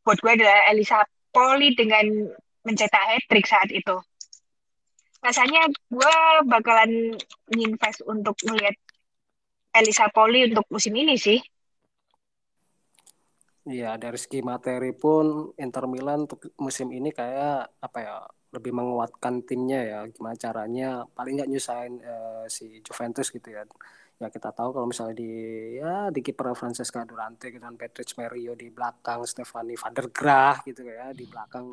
buat gue adalah Elisa Poli dengan mencetak hat trick saat itu. Rasanya gue bakalan invest untuk melihat Elisa Poli untuk musim ini sih Iya, dari segi materi pun Inter Milan untuk musim ini kayak apa ya lebih menguatkan timnya ya. Gimana caranya paling nggak nyusahin uh, si Juventus gitu ya. Ya kita tahu kalau misalnya di ya di kiper Francesca Durante dan Patrick Merio di belakang Stefani van der Graaf gitu ya di belakang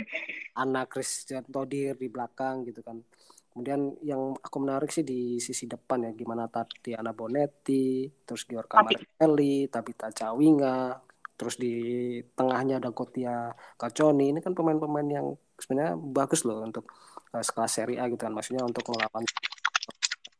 <laughs> Anna Christian Todir di belakang gitu kan. Kemudian yang aku menarik sih di sisi depan ya gimana Tatiana Bonetti, terus Giorgio Martelli, Tabita Cawinga, terus di tengahnya ada Kotia Kaconi. Ini kan pemain-pemain yang sebenarnya bagus loh untuk uh, sekelas Serie A gitu kan. Maksudnya untuk melawan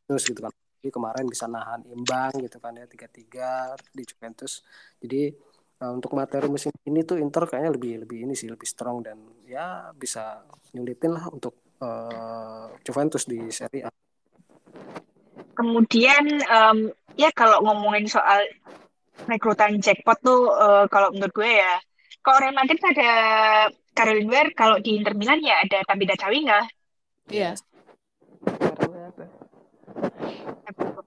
terus gitu kan. Jadi kemarin bisa nahan imbang gitu kan ya tiga tiga di Juventus. Jadi uh, untuk materi musim ini tuh Inter kayaknya lebih lebih ini sih lebih strong dan ya bisa nyulitin lah untuk uh, Juventus di Serie A. Kemudian um, ya kalau ngomongin soal rekrutan jackpot tuh uh, kalau menurut gue ya kalau Real Madrid ada Caroline Weir kalau di Inter Milan ya ada Tabitha Cawinga. Iya.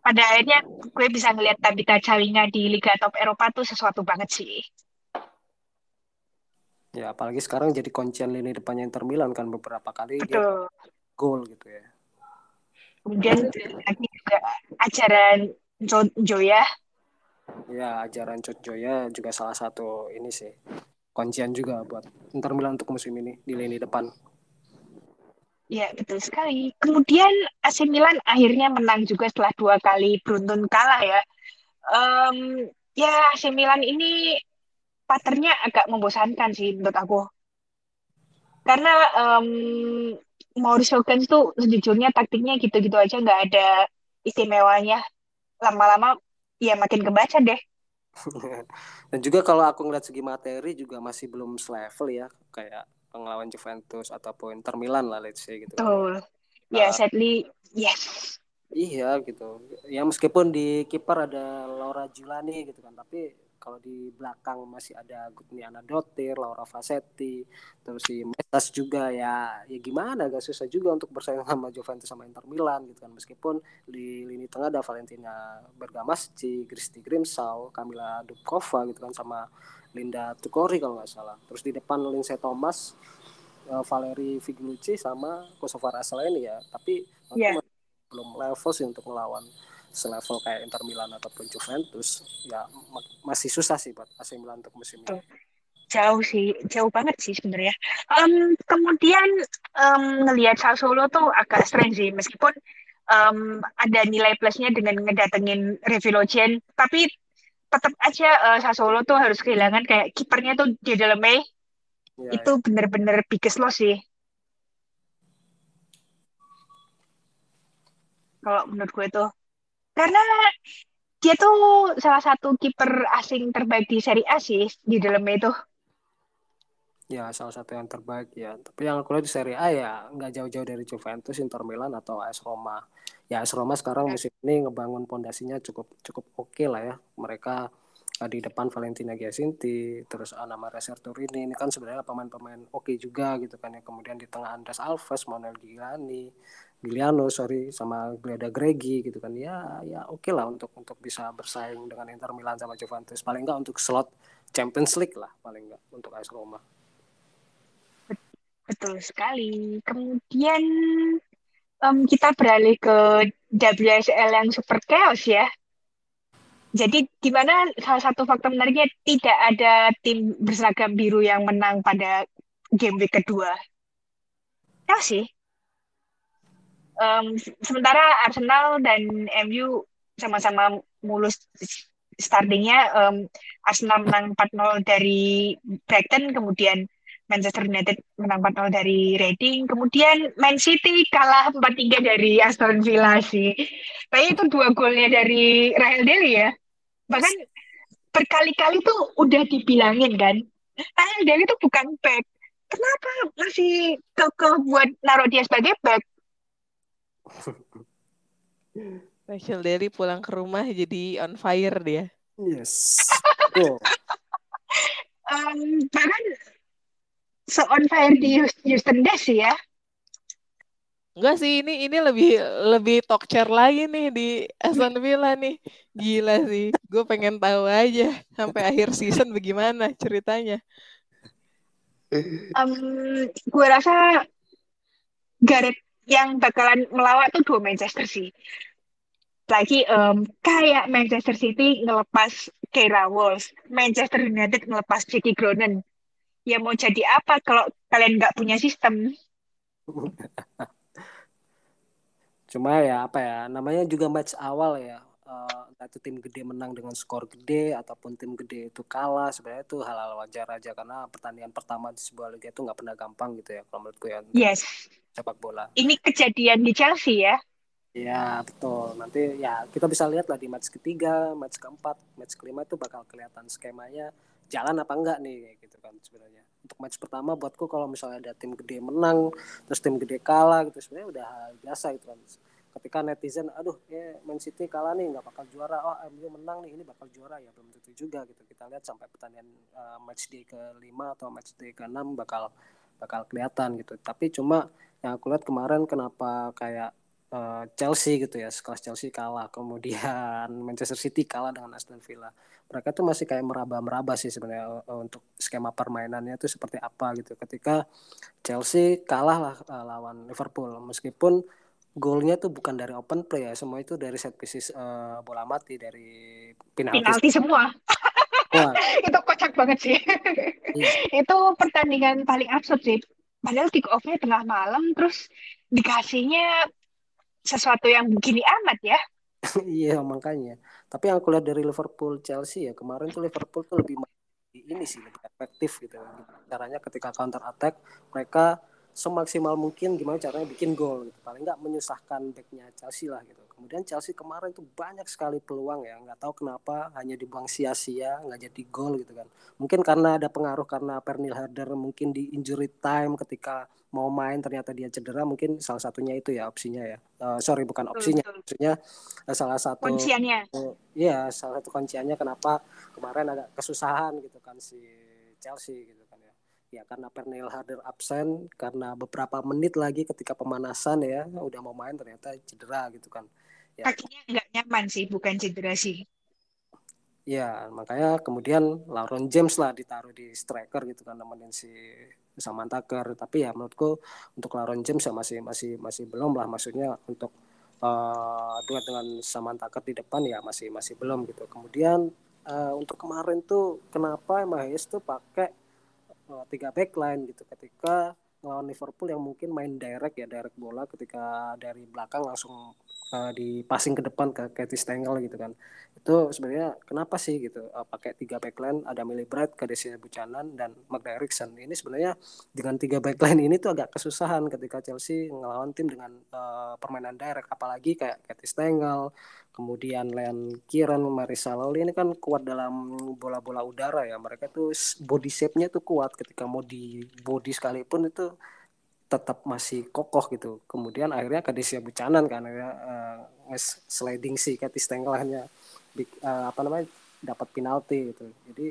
Pada akhirnya gue bisa ngelihat Tabitha Cawinga di Liga Top Eropa tuh sesuatu banget sih. Ya apalagi sekarang jadi kuncian lini depannya Inter Milan kan beberapa kali Betul. dia gol gitu ya. Kemudian lagi juga ajaran Joya Ya, ajaran Cut Joya juga salah satu ini sih kuncian juga buat Inter Milan untuk musim ini di lini depan. Ya, betul sekali. Kemudian AC Milan akhirnya menang juga setelah dua kali beruntun kalah ya. Um, ya AC Milan ini patternnya agak membosankan sih menurut aku. Karena um, Mauricio Gans tuh sejujurnya taktiknya gitu-gitu aja nggak ada istimewanya. Lama-lama ya makin kebaca deh. <laughs> Dan juga kalau aku ngeliat segi materi juga masih belum selevel ya kayak pengelawan Juventus ataupun Inter Milan lah let's say gitu. Kan. Betul. Kan. Ya, uh, sadly yes. Iya gitu. Ya meskipun di kiper ada Laura Julani gitu kan, tapi kalau di belakang masih ada Gutniana Dotir, Laura Fasetti, terus si Metas juga ya ya gimana agak susah juga untuk bersaing sama Juventus sama Inter Milan gitu kan meskipun di lini tengah ada Valentina Bergamasci, Kristi Grimsau, Kamila Dubkova gitu kan sama Linda Tukori kalau nggak salah. Terus di depan Lindsay Thomas, uh, Valeri Figlucci sama Kosovar ini ya. Tapi yeah. belum level sih untuk melawan selevel kayak Inter Milan ataupun Juventus ya masih susah sih buat AC Milan untuk musim ini. Jauh sih, jauh banget sih sebenarnya. Um, kemudian um, ngelihat Sassuolo tuh agak strange sih meskipun um, ada nilai plusnya dengan ngedatengin Revilogen, tapi tetap aja uh, Sassuolo tuh harus kehilangan kayak kipernya tuh di dalamnya ya, itu ya. bener-bener biggest loss sih. Kalau menurut gue tuh karena dia tuh salah satu kiper asing terbaik di Serie A sih di dalamnya itu. Ya salah satu yang terbaik ya. Tapi yang aku lihat di Serie A ya nggak jauh-jauh dari Juventus, Inter Milan atau AS Roma. Ya AS Roma sekarang ya. musim ini ngebangun pondasinya cukup cukup oke okay lah ya. Mereka eh, di depan Valentina Giacinti, terus Ana Maria Serturini ini kan sebenarnya pemain-pemain oke okay juga gitu kan ya. Kemudian di tengah Andres Alves, Manuel Gilani, Giuliano sorry sama Gleda Gregi gitu kan. Ya ya oke okay lah untuk untuk bisa bersaing dengan Inter Milan sama Juventus. Paling enggak untuk slot Champions League lah paling enggak untuk AS Roma. Betul sekali. Kemudian um, kita beralih ke WSL yang super chaos ya. Jadi di mana salah satu faktor menariknya tidak ada tim berseragam biru yang menang pada game week kedua. Ya sih um, sementara Arsenal dan MU sama-sama mulus startingnya. Um, Arsenal menang 4-0 dari Brighton kemudian Manchester United menang 4-0 dari Reading kemudian Man City kalah 4-3 dari Aston Villa sih. Tapi itu dua golnya dari Rahel Deli ya. Bahkan berkali-kali tuh udah dibilangin kan Rahel Deli tuh bukan back. Kenapa masih kekeh buat naruh dia sebagai back Rachel Daly pulang ke rumah jadi on fire dia. Yes. <laughs> Oh. um, bahkan se on fire di Houston Dash ya. Enggak sih, ini ini lebih lebih talk chair lagi nih di Aston Villa nih. Gila sih. Gue pengen tahu aja sampai akhir season bagaimana ceritanya. Um, gue rasa Gareth yang bakalan melawat tuh dua Manchester sih. Lagi um, kayak Manchester City ngelepas Keira Walsh, Manchester United ngelepas Jackie Gronen. Ya mau jadi apa kalau kalian nggak punya sistem? <laughs> Cuma ya apa ya, namanya juga match awal ya. Uh, entah itu tim gede menang dengan skor gede ataupun tim gede itu kalah sebenarnya itu hal-hal wajar aja karena pertandingan pertama di sebuah liga itu nggak pernah gampang gitu ya kalau menurutku ya. Yes sepak bola. Ini kejadian di Chelsea ya? Ya betul. Nanti ya kita bisa lihat lah di match ketiga, match keempat, match kelima itu bakal kelihatan skemanya jalan apa enggak nih kayak gitu kan sebenarnya. Untuk match pertama buatku kalau misalnya ada tim gede menang, terus tim gede kalah gitu sebenarnya udah hal biasa gitu kan. Ketika netizen, aduh ya Man City kalah nih nggak bakal juara, oh MU menang nih ini bakal juara ya belum tentu juga gitu. Kita lihat sampai pertandingan uh, match day ke lima atau match day ke enam bakal bakal kelihatan gitu. Tapi cuma yang aku lihat kemarin kenapa kayak uh, Chelsea gitu ya sekelas Chelsea kalah kemudian <laughs> Manchester City kalah dengan Aston Villa. Mereka tuh masih kayak meraba-meraba sih sebenarnya uh, untuk skema permainannya itu seperti apa gitu. Ketika Chelsea kalah lah uh, lawan Liverpool meskipun golnya tuh bukan dari open play ya semua itu dari set pieces uh, bola mati dari penalti, penalti semua. <laughs> itu kocak banget sih. Yeah. itu pertandingan paling absurd sih padahal kick off-nya tengah malam terus dikasihnya sesuatu yang begini amat ya <laughs> iya makanya. Tapi yang aku lihat dari Liverpool Chelsea ya kemarin tuh Liverpool tuh lebih ini sih lebih efektif gitu. Caranya ketika counter attack mereka semaksimal mungkin gimana caranya bikin gol gitu. Paling nggak menyusahkan backnya Chelsea lah gitu. Kemudian Chelsea kemarin tuh banyak sekali peluang ya, nggak tahu kenapa hanya dibuang sia-sia, nggak jadi gol gitu kan. Mungkin karena ada pengaruh karena Pernil Harder mungkin di injury time ketika mau main ternyata dia cedera mungkin salah satunya itu ya opsinya ya uh, sorry bukan opsinya maksudnya uh, salah satu kunciannya uh, iya salah satu kunciannya kenapa kemarin agak kesusahan gitu kan si Chelsea gitu ya karena Pernil Harder absen karena beberapa menit lagi ketika pemanasan ya udah mau main ternyata cedera gitu kan ya. kakinya nggak nyaman sih bukan cedera sih Ya, makanya kemudian Lauren James lah ditaruh di striker gitu kan nemenin si Samantaker. Tapi ya menurutku untuk Lauren James ya masih masih masih belum lah maksudnya untuk uh, duet dengan Samantaker di depan ya masih masih belum gitu. Kemudian uh, untuk kemarin tuh kenapa Mahes tuh pakai uh, tiga backline gitu. Ketika lawan Liverpool yang mungkin main direct ya direct bola ketika dari belakang langsung uh, di passing ke depan ke Katie Stengel gitu kan. Itu sebenarnya kenapa sih gitu uh, pakai tiga backline ada Millie Bright, Kadesia Buchanan dan Magda Eriksson. Ini sebenarnya dengan tiga backline ini tuh agak kesusahan ketika Chelsea ngelawan tim dengan uh, permainan direct. Apalagi kayak Katie Stengel kemudian Leon Kieran, Marisa Lawley ini kan kuat dalam bola-bola udara ya. Mereka tuh body shape-nya tuh kuat. Ketika mau di body sekalipun itu tetap masih kokoh gitu. Kemudian akhirnya Kadesia Buchanan kan ya uh, sliding si Katie Stengel hanya uh, apa namanya dapat penalti gitu. Jadi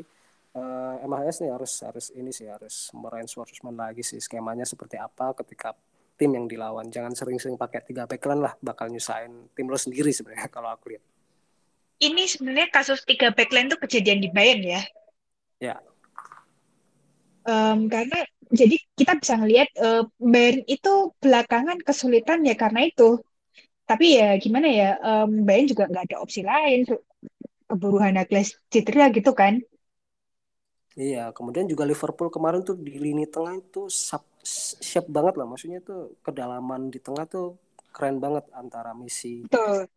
uh, eh, MHS nih harus harus ini sih harus mereinforcement lagi sih skemanya seperti apa ketika tim yang dilawan. Jangan sering-sering pakai tiga backline lah bakal nyusahin tim lo sendiri sebenarnya <laughs> kalau aku lihat. Ini sebenarnya kasus tiga backline tuh kejadian di Bayern ya? Ya um, karena jadi kita bisa ngelihat uh, Bayern itu belakangan kesulitan ya karena itu. Tapi ya gimana ya um, Bayern juga nggak ada opsi lain keburu Hanagles cedera gitu kan. Iya, kemudian juga Liverpool kemarin tuh di lini tengah itu siap banget lah, maksudnya tuh kedalaman di tengah tuh keren banget antara misi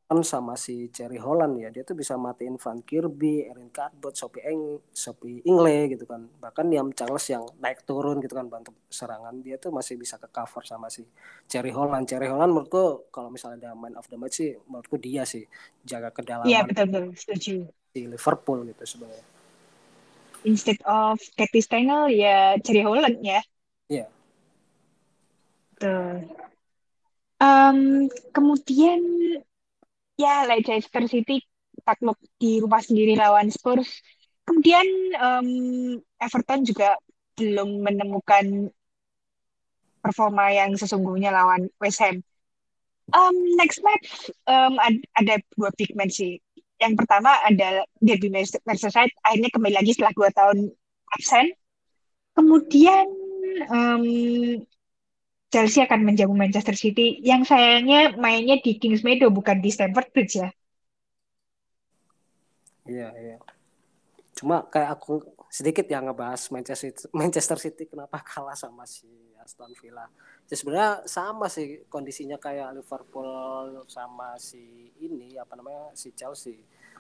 kan sama si Cherry Holland ya. Dia tuh bisa matiin Van Kirby, Erin Cadbot, Sophie Eng, Sophie Ingle gitu kan. Bahkan Liam Charles yang naik turun gitu kan bantu serangan. Dia tuh masih bisa ke cover sama si Cherry Holland. Cherry Holland menurutku kalau misalnya ada man of the match sih menurutku dia sih jaga kedalaman iya betul betul. Setuju. di Liverpool gitu sebenarnya. Instead of Katie Stengel ya Cherry Holland ya. Iya. Yeah. Tuh. Um, kemudian ya Leicester City takluk di rumah sendiri lawan Spurs. Kemudian um, Everton juga belum menemukan performa yang sesungguhnya lawan West Ham. Um, next match um, ada dua big match sih. Yang pertama ada Derby Merseyside akhirnya kembali lagi setelah dua tahun absen. Kemudian um, Chelsea akan menjamu Manchester City yang sayangnya mainnya di Kings Meadow bukan di Stamford Bridge ya. Iya, iya. Cuma kayak aku sedikit yang ngebahas Manchester City, Manchester City kenapa kalah sama si Aston Villa. Ya sebenarnya sama sih kondisinya kayak Liverpool sama si ini apa namanya si Chelsea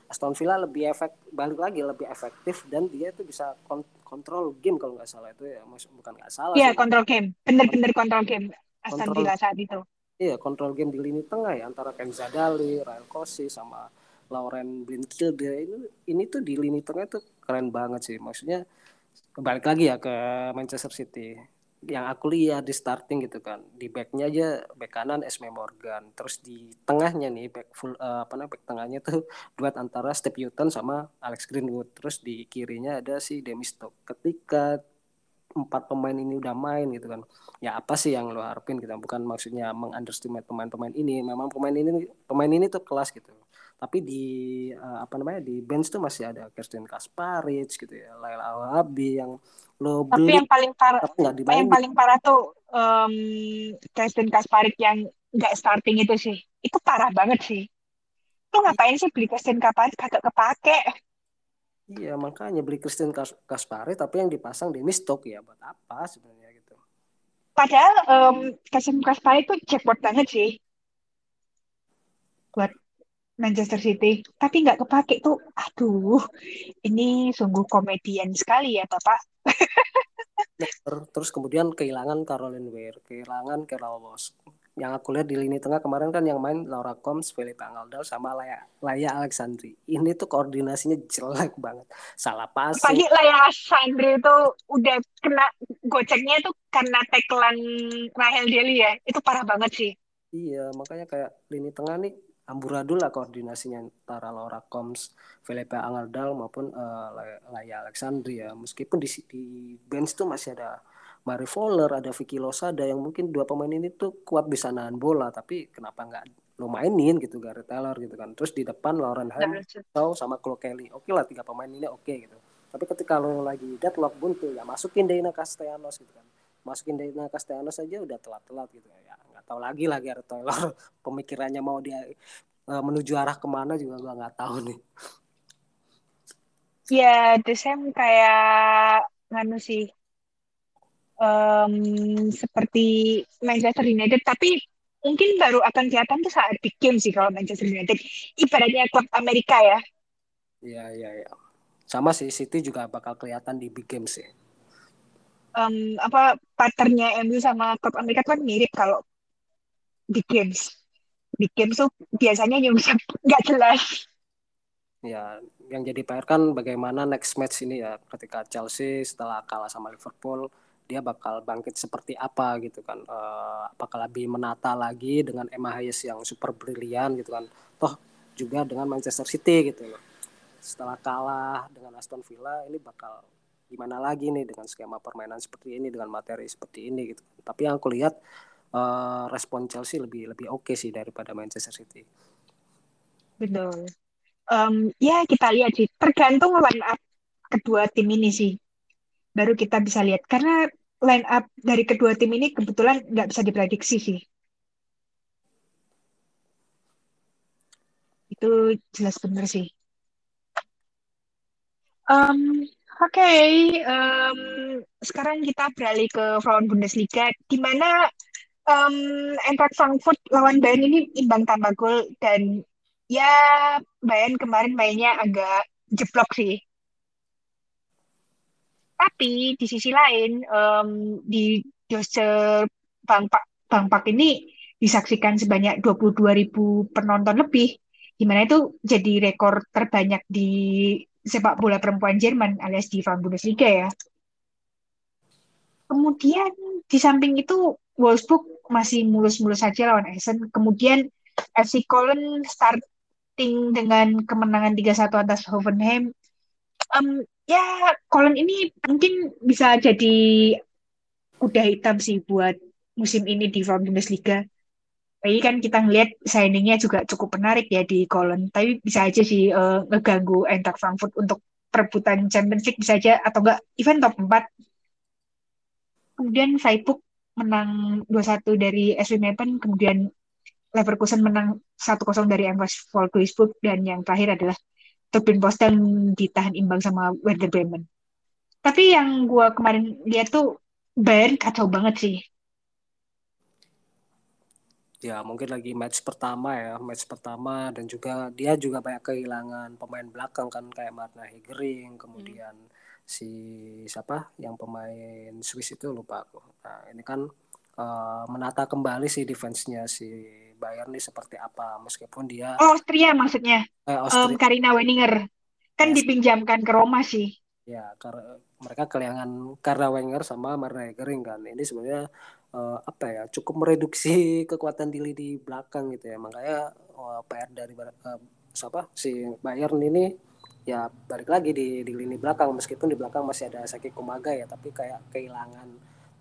Aston Villa lebih efek balik lagi lebih efektif dan dia itu bisa kontrol game kalau nggak salah itu ya bukan nggak salah iya kontrol game. Benar-benar kontrol game Aston Villa saat itu. Iya kontrol game di lini tengah ya antara Ken Zadali, Ryan Kosi sama Lauren Blinkilde ini ini tuh di lini tengah tuh keren banget sih. Maksudnya balik lagi ya ke Manchester City yang aku lihat di starting gitu kan. Di backnya aja back kanan Esme Morgan. Terus di tengahnya nih back full uh, apa namanya back tengahnya tuh <laughs> duet antara Steve Newton sama Alex Greenwood. Terus di kirinya ada si Demi Stock ketika empat pemain ini udah main gitu kan ya apa sih yang lo harapin kita gitu? bukan maksudnya mengunderestimate pemain-pemain ini. Memang pemain ini pemain ini tuh kelas gitu. Tapi di uh, apa namanya di bench tuh masih ada Kirsten Kasparic gitu ya Laila Awabi yang lo tapi beli yang paling parah yang paling parah tuh um, Kirsten Kasparic yang nggak starting itu sih. Itu parah banget sih. Lo ngapain sih beli Kirsten Kasparic kagak kepake. Iya makanya beli Kristen Kaspari tapi yang dipasang di Mistok ya buat apa sebenarnya gitu. Padahal um, Kristen Kaspari itu jackpot banget sih. Buat Manchester City, tapi nggak kepake tuh. Aduh, ini sungguh komedian sekali ya, Bapak. <laughs> terus kemudian kehilangan Caroline Weir, kehilangan Carol Walsh. Yang aku lihat di lini tengah kemarin kan yang main Laura Combs, Felipe Angaldal, sama Laya, Laya Alexandri. Ini tuh koordinasinya jelek banget. Salah pas. Pagi Laya Alexandri itu udah kena goceknya tuh karena tagline Rahel Deli ya. Itu parah banget sih. Iya, makanya kayak lini tengah nih amburadul lah koordinasinya antara Laura Combs, Felipe Angaldal maupun uh, Laya Alexandria. Meskipun di, di bench tuh masih ada Mari Fowler, ada Vicky Losada yang mungkin dua pemain ini tuh kuat bisa nahan bola, tapi kenapa nggak lo mainin gitu Gareth Taylor gitu kan. Terus di depan Lauren Ham atau sama Chloe Kelly. Oke lah tiga pemain ini oke okay, gitu. Tapi ketika lo lagi deadlock buntu ya masukin Dana Castellanos gitu kan. Masukin Dana Castellanos aja udah telat-telat gitu ya tahu lagi lagi Gareth Taylor pemikirannya mau dia uh, menuju arah ke mana juga gua nggak tahu nih. Ya the same kayak nganu sih um, seperti Manchester United. Tapi mungkin baru akan kelihatan tuh saat big game sih kalau Manchester United. Ibaratnya klub Amerika ya. Iya iya iya. Sama sih City juga bakal kelihatan di big game sih. Um, apa patternnya MU sama klub Amerika kan mirip kalau di games. Di games tuh biasanya yang bisa nggak jelas. Ya yang jadi PR kan bagaimana next match ini ya. Ketika Chelsea setelah kalah sama Liverpool dia bakal bangkit seperti apa gitu kan. Uh, apakah lebih menata lagi dengan Emma Hayes yang super brilian gitu kan. Toh juga dengan Manchester City gitu loh. Setelah kalah dengan Aston Villa ini bakal gimana lagi nih dengan skema permainan seperti ini dengan materi seperti ini gitu. Tapi yang aku lihat uh, respon Chelsea lebih lebih oke okay sih daripada Manchester City. Betul. Um, ya kita lihat sih, tergantung line up kedua tim ini sih. Baru kita bisa lihat karena line up dari kedua tim ini kebetulan nggak bisa diprediksi sih. Itu jelas benar sih. Um, Oke, okay. um, sekarang kita beralih ke Frauen Bundesliga, di mana um, Eintracht Frankfurt lawan Bayern ini imbang tanpa gol dan ya Bayern kemarin mainnya agak jeblok sih. Tapi di sisi lain um, di Jose Bangpak Bangpak ini disaksikan sebanyak 22 ribu penonton lebih, di mana itu jadi rekor terbanyak di sepak bola perempuan Jerman alias di Frauen Bundesliga ya. Kemudian di samping itu Wolfsburg masih mulus-mulus saja lawan Essen. Kemudian FC Köln starting dengan kemenangan 3-1 atas Hoffenheim. Um, ya, Köln ini mungkin bisa jadi kuda hitam sih buat musim ini di Bundesliga. Tapi kan kita ngelihat signingnya juga cukup menarik ya di Köln. Tapi bisa aja sih uh, ngeganggu Eintracht Frankfurt untuk perebutan Champions League bisa aja atau enggak event top 4. Kemudian Freiburg menang 2-1 dari SV Meppen, kemudian Leverkusen menang 1-0 dari MVS Wolfsburg, dan yang terakhir adalah Turbin Boston ditahan imbang sama Werder Bremen. Tapi yang gue kemarin lihat tuh Bayern kacau banget sih. Ya mungkin lagi match pertama ya, match pertama dan juga dia juga banyak kehilangan pemain belakang kan kayak Marna Hegering, kemudian hmm si siapa yang pemain Swiss itu lupa aku. Nah ini kan uh, menata kembali si defense-nya si Bayern nih seperti apa meskipun dia oh, Austria maksudnya eh, Austria. Um, Karina Weninger kan yes. dipinjamkan ke Roma sih. Ya karena mereka kehilangan karena Wenger sama Marna Gering kan. Ini sebenarnya uh, apa ya cukup mereduksi <laughs> kekuatan di lini belakang gitu ya. Makanya uh, PR dari uh, siapa si Bayern ini ya balik lagi di di lini belakang. Meskipun di belakang masih ada Saki Kumaga ya tapi kayak kehilangan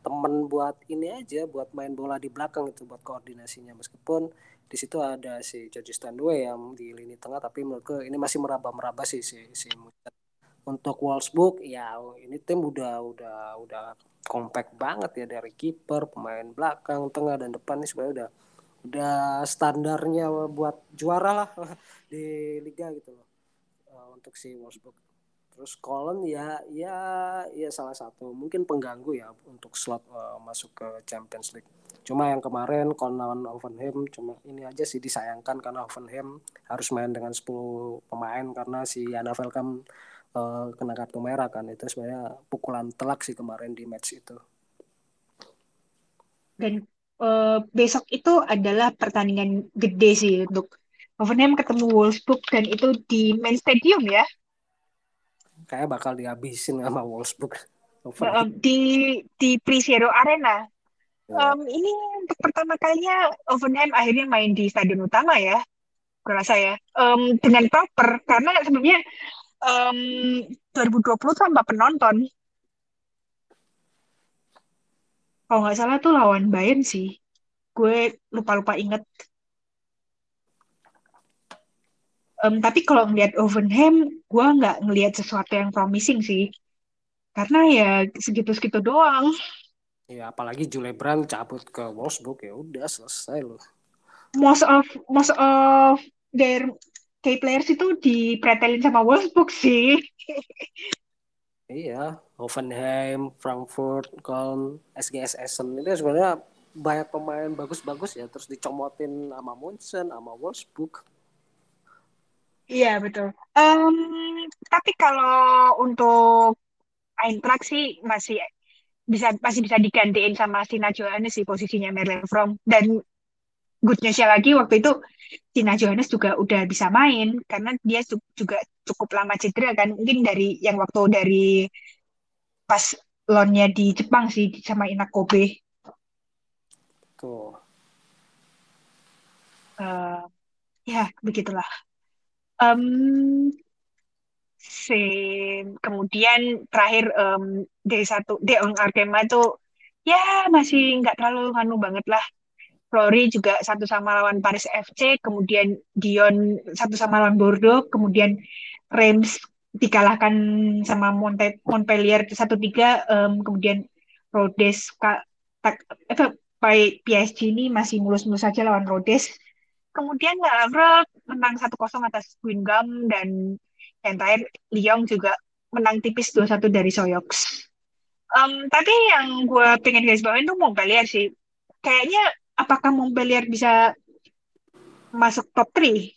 temen buat ini aja buat main bola di belakang itu buat koordinasinya. Meskipun di situ ada si George Standway yang di lini tengah tapi menurutku ini masih meraba-meraba sih si si untuk Wolfsburg ya ini tim udah udah udah compact banget ya dari kiper pemain belakang tengah dan depan ini sebenarnya udah udah standarnya buat juara lah <laughs> di liga gitu loh untuk si Wolfsburg. Terus Colin ya ya ya salah satu mungkin pengganggu ya untuk slot uh, masuk ke Champions League. Cuma yang kemarin kalau lawan Hoffenheim cuma ini aja sih disayangkan karena Hoffenheim harus main dengan 10 pemain karena si Yana Velkamp uh, kena kartu merah kan. Itu sebenarnya pukulan telak sih kemarin di match itu. Dan uh, besok itu adalah pertandingan gede sih untuk Hoffenheim ketemu Wolfsburg dan itu di main stadium ya kayak bakal dihabisin sama Wolfsburg. Um, di di Prisero Arena. Yeah. Um, ini untuk pertama kalinya Hoffenheim akhirnya main di stadion utama ya, kurasa ya, um, dengan proper karena sebelumnya um, 2020 tanpa penonton. Kalau nggak salah tuh lawan Bayern sih, gue lupa-lupa inget. Um, tapi kalau ngeliat Hoffenheim, gue nggak ngelihat sesuatu yang promising sih. Karena ya segitu-segitu doang. Ya apalagi Jule Brand cabut ke Wolfsburg ya udah selesai loh. Most of most of their key players itu dipretelin sama Wolfsburg sih. <laughs> iya, Hoffenheim, Frankfurt, Köln, SGS Essen itu sebenarnya banyak pemain bagus-bagus ya terus dicomotin sama Munchen, sama Wolfsburg. Iya betul. Um, tapi kalau untuk Eintracht sih masih bisa masih bisa digantiin sama Sina Johannes sih posisinya Merlin From dan good newsnya lagi waktu itu Sina Johannes juga udah bisa main karena dia juga cukup lama cedera kan mungkin dari yang waktu dari pas loannya di Jepang sih sama Inak Kobe. Tuh. Uh, ya begitulah um. Kemudian terakhir um, D1 D on Arkema itu ya masih nggak terlalu nganu banget lah. Flori juga satu sama lawan Paris FC, kemudian Dion satu sama lawan Bordeaux, kemudian Reims dikalahkan sama Monte, Montpellier satu tiga, um, kemudian Rhodes apa, PSG ini masih mulus-mulus saja lawan Rhodes kemudian Lavre menang 1-0 atas Guingamp dan yang terakhir Lyon juga menang tipis 2-1 dari Soyoks. Um, tapi yang gue pengen guys bawain tuh Montpellier sih. Kayaknya apakah Montpellier bisa masuk top 3?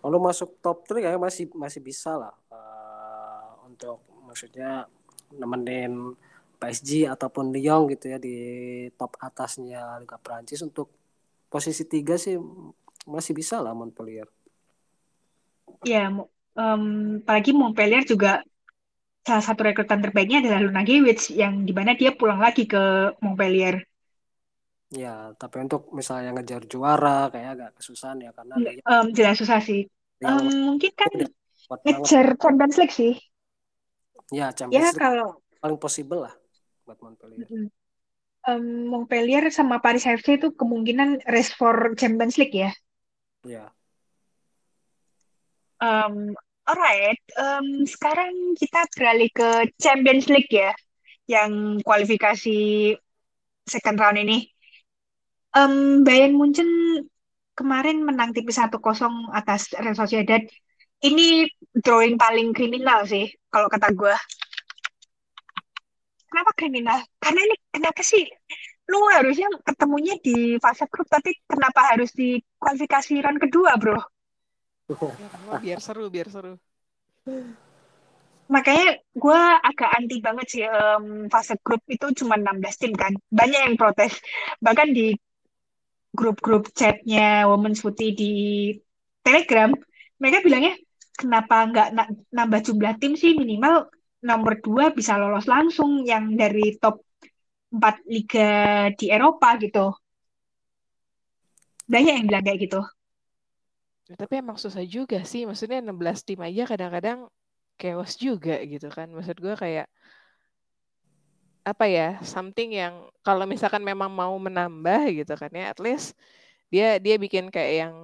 Kalau masuk top 3 kayaknya masih masih bisa lah uh, untuk maksudnya nemenin PSG ataupun Lyon gitu ya di top atasnya Liga Prancis untuk posisi tiga sih masih bisa lah Montpellier. Ya, um, apalagi Montpellier juga salah satu rekrutan terbaiknya adalah Luna Gewitz yang di mana dia pulang lagi ke Montpellier. Ya, tapi untuk misalnya ngejar juara kayak agak kesusahan ya karena um, jelas susah sih. Um, mungkin kan ngejar Champions League sih. Ya, Champions ya, League kalau paling possible lah buat Montpellier. Um, Montpellier sama Paris FC itu kemungkinan race for Champions League ya. Yeah. Um, alright, um, sekarang kita beralih ke Champions League ya, yang kualifikasi second round ini. Um, Bayern Munchen kemarin menang tipis 1-0 atas Real Sociedad. Ini drawing paling kriminal sih, kalau kata gue kenapa kriminal? Karena ini kenapa sih lu harusnya ketemunya di fase grup tapi kenapa harus di kualifikasi round kedua, Bro? Ya, biar seru, biar seru. Makanya gue agak anti banget sih um, fase grup itu cuma 16 tim kan. Banyak yang protes. Bahkan di grup-grup chatnya Women's Footy di Telegram, mereka bilangnya kenapa nggak nambah jumlah tim sih minimal nomor dua bisa lolos langsung yang dari top empat liga di Eropa gitu. Banyak yang bilang kayak gitu. Ya, tapi emang susah juga sih. Maksudnya 16 tim aja kadang-kadang chaos juga gitu kan. Maksud gue kayak apa ya something yang kalau misalkan memang mau menambah gitu kan ya at least dia dia bikin kayak yang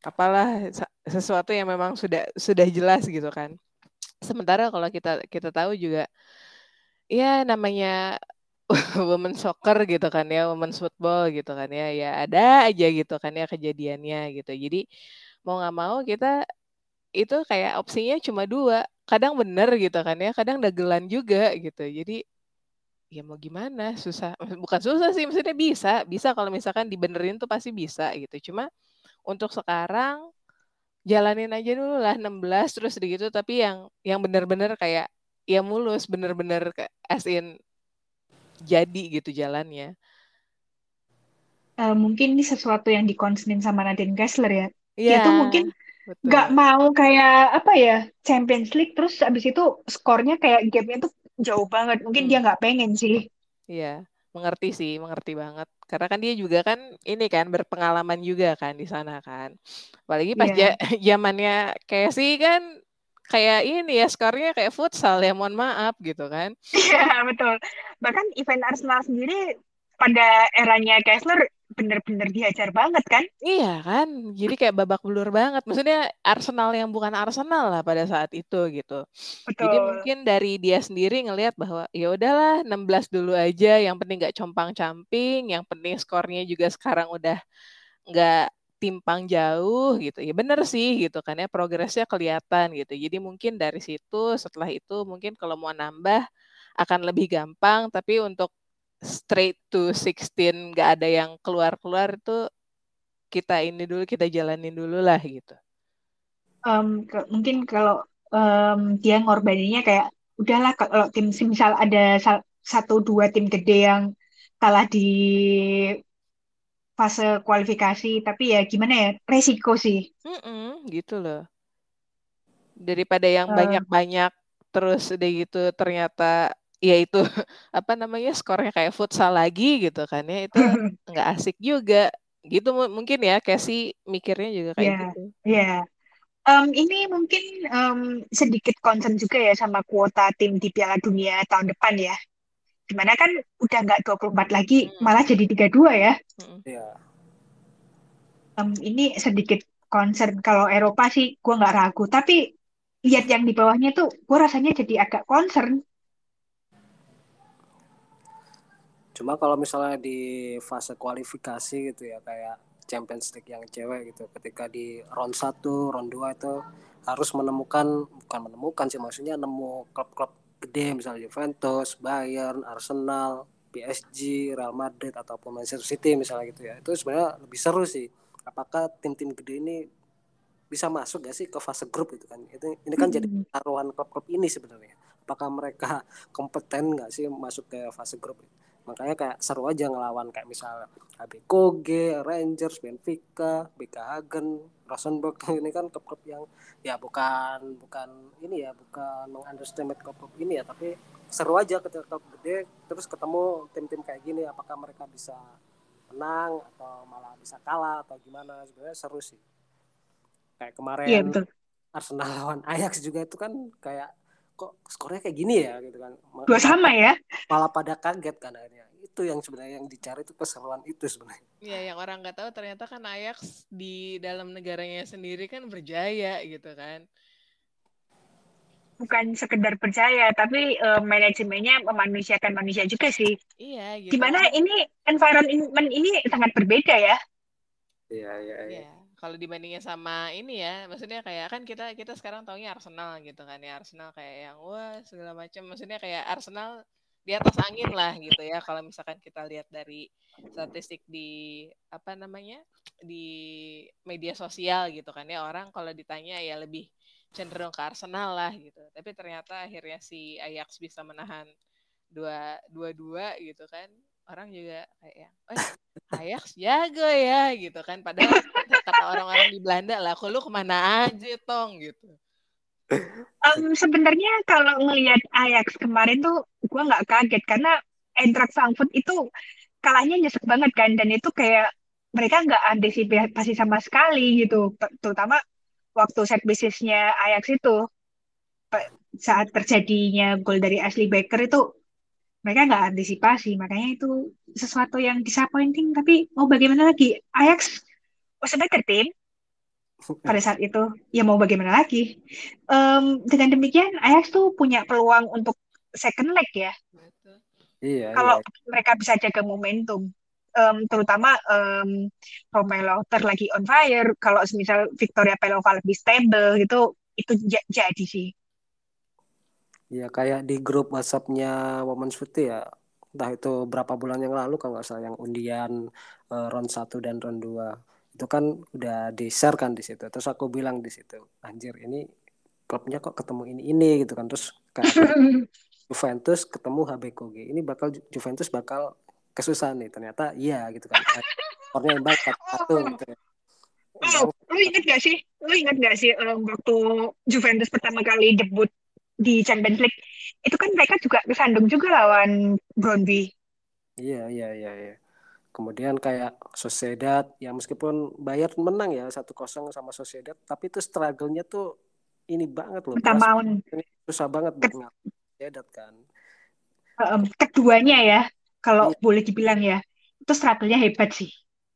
apalah sesuatu yang memang sudah sudah jelas gitu kan Sementara kalau kita kita tahu juga ya namanya <laughs> women soccer gitu kan ya, women football gitu kan ya, ya ada aja gitu kan ya kejadiannya gitu. Jadi mau nggak mau kita itu kayak opsinya cuma dua. Kadang bener gitu kan ya kadang dagelan juga gitu. Jadi ya mau gimana susah. <laughs> Bukan susah sih maksudnya bisa bisa kalau misalkan dibenerin tuh pasti bisa gitu. Cuma untuk sekarang jalanin aja dulu lah 16 terus gitu. Tapi yang yang bener-bener kayak ya mulus bener-bener as in jadi gitu jalannya uh, mungkin ini sesuatu yang dikonsenin sama Nadine Kessler ya yeah, dia tuh mungkin nggak mau kayak apa ya Champions League terus abis itu skornya kayak gamenya tuh jauh banget. Mungkin hmm. dia nggak pengen sih. Iya, mengerti sih, mengerti banget. Karena kan dia juga kan ini kan berpengalaman juga kan di sana kan. Apalagi pas yeah. <laughs> zamannya Casey kan kayak ini ya skornya kayak futsal ya mohon maaf gitu kan. Iya betul. Bahkan event Arsenal sendiri pada eranya Kessler bener-bener diajar banget kan? Iya kan, jadi kayak babak belur banget. Maksudnya Arsenal yang bukan Arsenal lah pada saat itu gitu. Betul. Jadi mungkin dari dia sendiri ngelihat bahwa ya udahlah 16 dulu aja, yang penting nggak compang-camping, yang penting skornya juga sekarang udah nggak timpang jauh gitu. Ya bener sih gitu kan ya progresnya kelihatan gitu. Jadi mungkin dari situ setelah itu mungkin kalau mau nambah akan lebih gampang, tapi untuk straight to 16 nggak ada yang keluar-keluar itu kita ini dulu kita jalanin dulu lah gitu. Um, ke, mungkin kalau um, dia ngorbaninnya kayak udahlah kalau tim misal ada satu dua tim gede yang kalah di fase kualifikasi tapi ya gimana ya resiko sih. Mm -mm, gitu loh. Daripada yang banyak-banyak uh, terus udah gitu ternyata ya itu <laughs> apa namanya skornya kayak futsal lagi gitu kan ya itu <laughs> nggak asik juga gitu mungkin ya Casey mikirnya juga kayak yeah, gitu. Iya. Yeah. Um, ini mungkin um, sedikit concern juga ya sama kuota tim di Piala Dunia tahun depan ya. Di mana kan udah nggak 24 lagi, hmm. malah jadi 32 ya. Hmm. Yeah. Um, ini sedikit concern kalau Eropa sih gue nggak ragu. Tapi lihat yang di bawahnya tuh gue rasanya jadi agak concern Cuma kalau misalnya di fase kualifikasi gitu ya kayak Champions League yang cewek gitu ketika di round 1, round 2 itu harus menemukan bukan menemukan sih maksudnya nemu klub-klub gede misalnya Juventus, Bayern, Arsenal, PSG, Real Madrid ataupun Manchester City misalnya gitu ya. Itu sebenarnya lebih seru sih. Apakah tim-tim gede ini bisa masuk gak sih ke fase grup itu kan? Itu ini kan jadi taruhan klub-klub ini sebenarnya. Apakah mereka <laughs> kompeten nggak sih masuk ke fase grup? Itu? Makanya kayak seru aja ngelawan kayak misalnya HB Koge, Rangers, Benfica, BK Hagen, Rosenborg. <laughs> Ini kan klub-klub yang ya bukan bukan ini ya bukan mengunderestimate klub-klub ini ya tapi seru aja ketika klub gede terus ketemu tim-tim kayak gini apakah mereka bisa menang atau malah bisa kalah atau gimana? Sebenarnya seru sih. Kayak kemarin betul. Arsenal lawan Ajax juga itu kan kayak kok skornya kayak gini ya gitu kan. Dua sama ya? Malah pada kaget kan akhirnya. Itu yang sebenarnya yang dicari itu keseruan itu sebenarnya. Iya yang orang nggak tahu ternyata kan Ajax di dalam negaranya sendiri kan berjaya gitu kan. Bukan sekedar percaya tapi uh, manajemennya memanusiakan manusia juga sih. Iya gitu gimana ini environment ini sangat berbeda ya? Iya iya iya. Ya kalau dibandingin sama ini ya maksudnya kayak kan kita kita sekarang taunya Arsenal gitu kan ya Arsenal kayak yang wah segala macam. Maksudnya kayak Arsenal di atas angin lah gitu ya kalau misalkan kita lihat dari statistik di apa namanya di media sosial gitu kan ya orang kalau ditanya ya lebih cenderung ke Arsenal lah gitu. Tapi ternyata akhirnya si Ajax bisa menahan dua dua dua gitu kan orang juga kayak yang eh Ajax jago ya gitu kan. Padahal kata orang-orang di Belanda lah kok lu ke mana aja tong? Gitu. Um, sebenarnya kalau ngelihat Ajax kemarin tuh gue nggak kaget. Karena Eintracht Frankfurt itu kalahnya nyesek banget kan. Dan itu kayak mereka nggak antisipasi sama sekali gitu. Terutama waktu set bisnisnya Ajax itu. Saat terjadinya gol dari Ashley Baker itu mereka nggak antisipasi makanya itu sesuatu yang disappointing. Tapi mau bagaimana lagi? Ajax was a better team pada saat itu ya mau bagaimana lagi? Um, dengan demikian Ajax tuh punya peluang untuk second leg ya. Iya, kalau iya. mereka bisa jaga momentum um, terutama um, Romelu lagi on fire. Kalau misal Victoria Pelova lebih stable gitu itu jadi sih. Ya kayak di grup WhatsAppnya Women's Food ya, entah itu berapa bulan yang lalu kalau nggak salah yang undian uh, round 1 dan round 2 itu kan udah di share kan di situ. Terus aku bilang di situ, anjir ini klubnya kok ketemu ini ini gitu kan. Terus kayak <laughs> Juventus ketemu HB Koge. Ini bakal Juventus bakal kesusahan nih. Ternyata iya gitu kan. Skornya yang baik satu gitu. Oh, lu inget gak sih? Lu inget gak sih um, waktu Juventus pertama kali debut di Champions League itu kan mereka juga kesandung juga lawan Brondby. Iya iya iya. iya. Kemudian kayak Sociedad ya meskipun Bayern menang ya satu kosong sama Sociedad tapi itu struggle-nya tuh ini banget loh. Pertama susah banget buat Sociedad kan. Um, keduanya ya kalau iya. boleh dibilang ya itu struggle-nya hebat sih.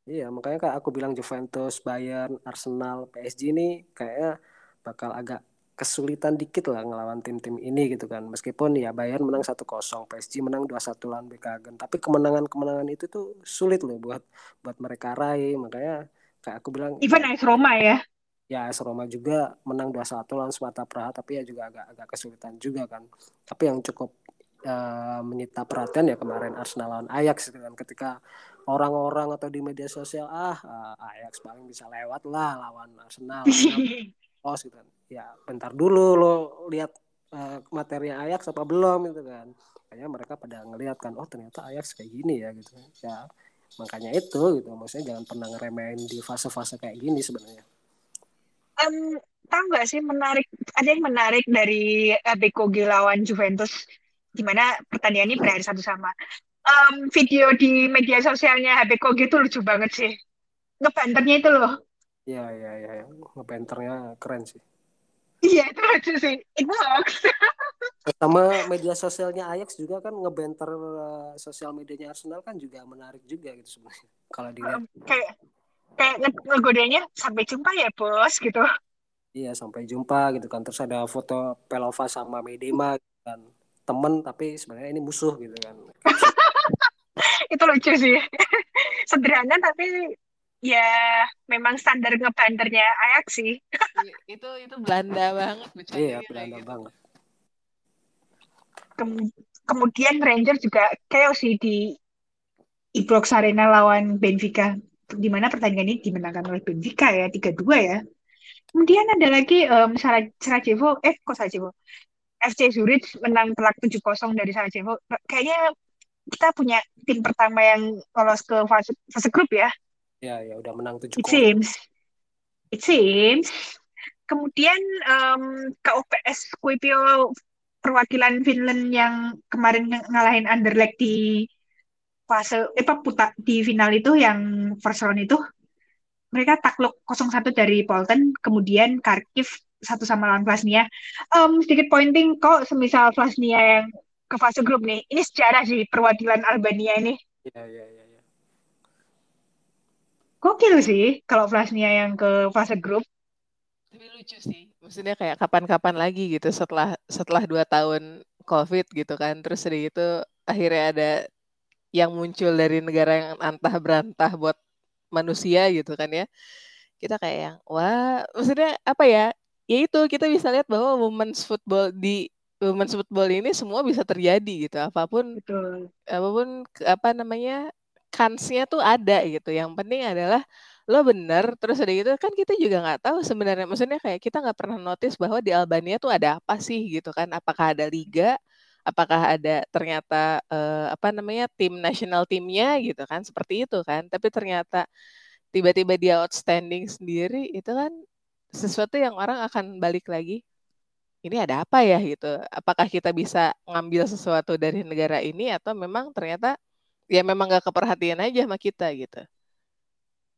Iya, makanya kayak aku bilang Juventus, Bayern, Arsenal, PSG ini kayaknya bakal agak kesulitan dikit lah ngelawan tim-tim ini gitu kan. Meskipun ya Bayern menang 1-0, PSG menang 2-1 lawan Bekagen. Tapi kemenangan-kemenangan itu tuh sulit loh buat buat mereka raih. Makanya kayak aku bilang Even AS Roma ya. Ya AS Roma juga menang 2-1 lawan Sparta Praha tapi ya juga agak agak kesulitan juga kan. Tapi yang cukup uh, menyita perhatian ya kemarin Arsenal lawan Ajax gitu kan ketika orang-orang atau di media sosial ah uh, Ajax paling bisa lewat lah lawan Arsenal. <laughs> Arsenal gitu kan. Ya bentar dulu lo lihat uh, materi Ajax apa belum gitu kan. Kayaknya mereka pada ngelihat kan oh ternyata Ajax kayak gini ya gitu. Ya makanya itu gitu. Maksudnya jangan pernah ngeremehin di fase-fase kayak gini sebenarnya. Um, tahu nggak sih menarik ada yang menarik dari Beko lawan Juventus? Gimana pertandingan ini berakhir satu sama? Um, video di media sosialnya Beko gitu lucu banget sih. Ngebanternya itu loh Iya, iya, iya. Ngebanternya keren sih. Iya itu lucu sih. It works. <laughs> Sama media sosialnya Ajax juga kan ngebenter uh, sosial medianya Arsenal kan juga menarik juga gitu sebenarnya. Kalau dilihat. Um, kayak kayak ngegodanya sampai jumpa ya bos gitu. Iya sampai jumpa gitu kan. Terus ada foto Pelova sama Medema gitu kan. Temen tapi sebenarnya ini musuh gitu kan. <laughs> itu lucu sih. <laughs> Sederhana tapi ya memang standar ngebandernya Ajax sih. itu itu Belanda banget Iya, Belanda gitu. banget. Kem kemudian Ranger juga chaos sih di Ibrox Arena lawan Benfica. Di mana pertandingan ini dimenangkan oleh Benfica ya, 3-2 ya. Kemudian ada lagi um, Sarajevo, eh kok Sarajevo? FC Zurich menang telak 7-0 dari Sarajevo. Kayaknya kita punya tim pertama yang lolos ke fase, fase grup ya. Ya, ya udah menang tujuh. It seems. It seems. Kemudian um, KUPS Kuipio perwakilan Finland yang kemarin ng ngalahin Anderlecht di fase eh puta di final itu yang first round itu mereka takluk 0-1 dari Polten kemudian Kharkiv satu sama lawan Vlasnia um, sedikit pointing kok semisal Vlasnia yang ke fase grup nih ini sejarah sih perwakilan Albania ini iya iya iya Gokil sih kalau Flasnia yang ke fase grup. Tapi lucu sih. Maksudnya kayak kapan-kapan lagi gitu setelah setelah dua tahun COVID gitu kan. Terus dari itu akhirnya ada yang muncul dari negara yang antah berantah buat manusia gitu kan ya. Kita kayak yang wah maksudnya apa ya? Ya itu kita bisa lihat bahwa women's football di women's football ini semua bisa terjadi gitu apa pun Betul. apa pun apa namanya kansnya tuh ada gitu. Yang penting adalah lo bener. Terus ada gitu kan kita juga nggak tahu sebenarnya. Maksudnya kayak kita nggak pernah notice bahwa di Albania tuh ada apa sih gitu kan. Apakah ada liga? Apakah ada ternyata uh, apa namanya tim nasional timnya gitu kan. Seperti itu kan. Tapi ternyata tiba-tiba dia outstanding sendiri itu kan sesuatu yang orang akan balik lagi ini ada apa ya? Gitu. Apakah kita bisa ngambil sesuatu dari negara ini atau memang ternyata ya memang gak keperhatian aja sama kita gitu.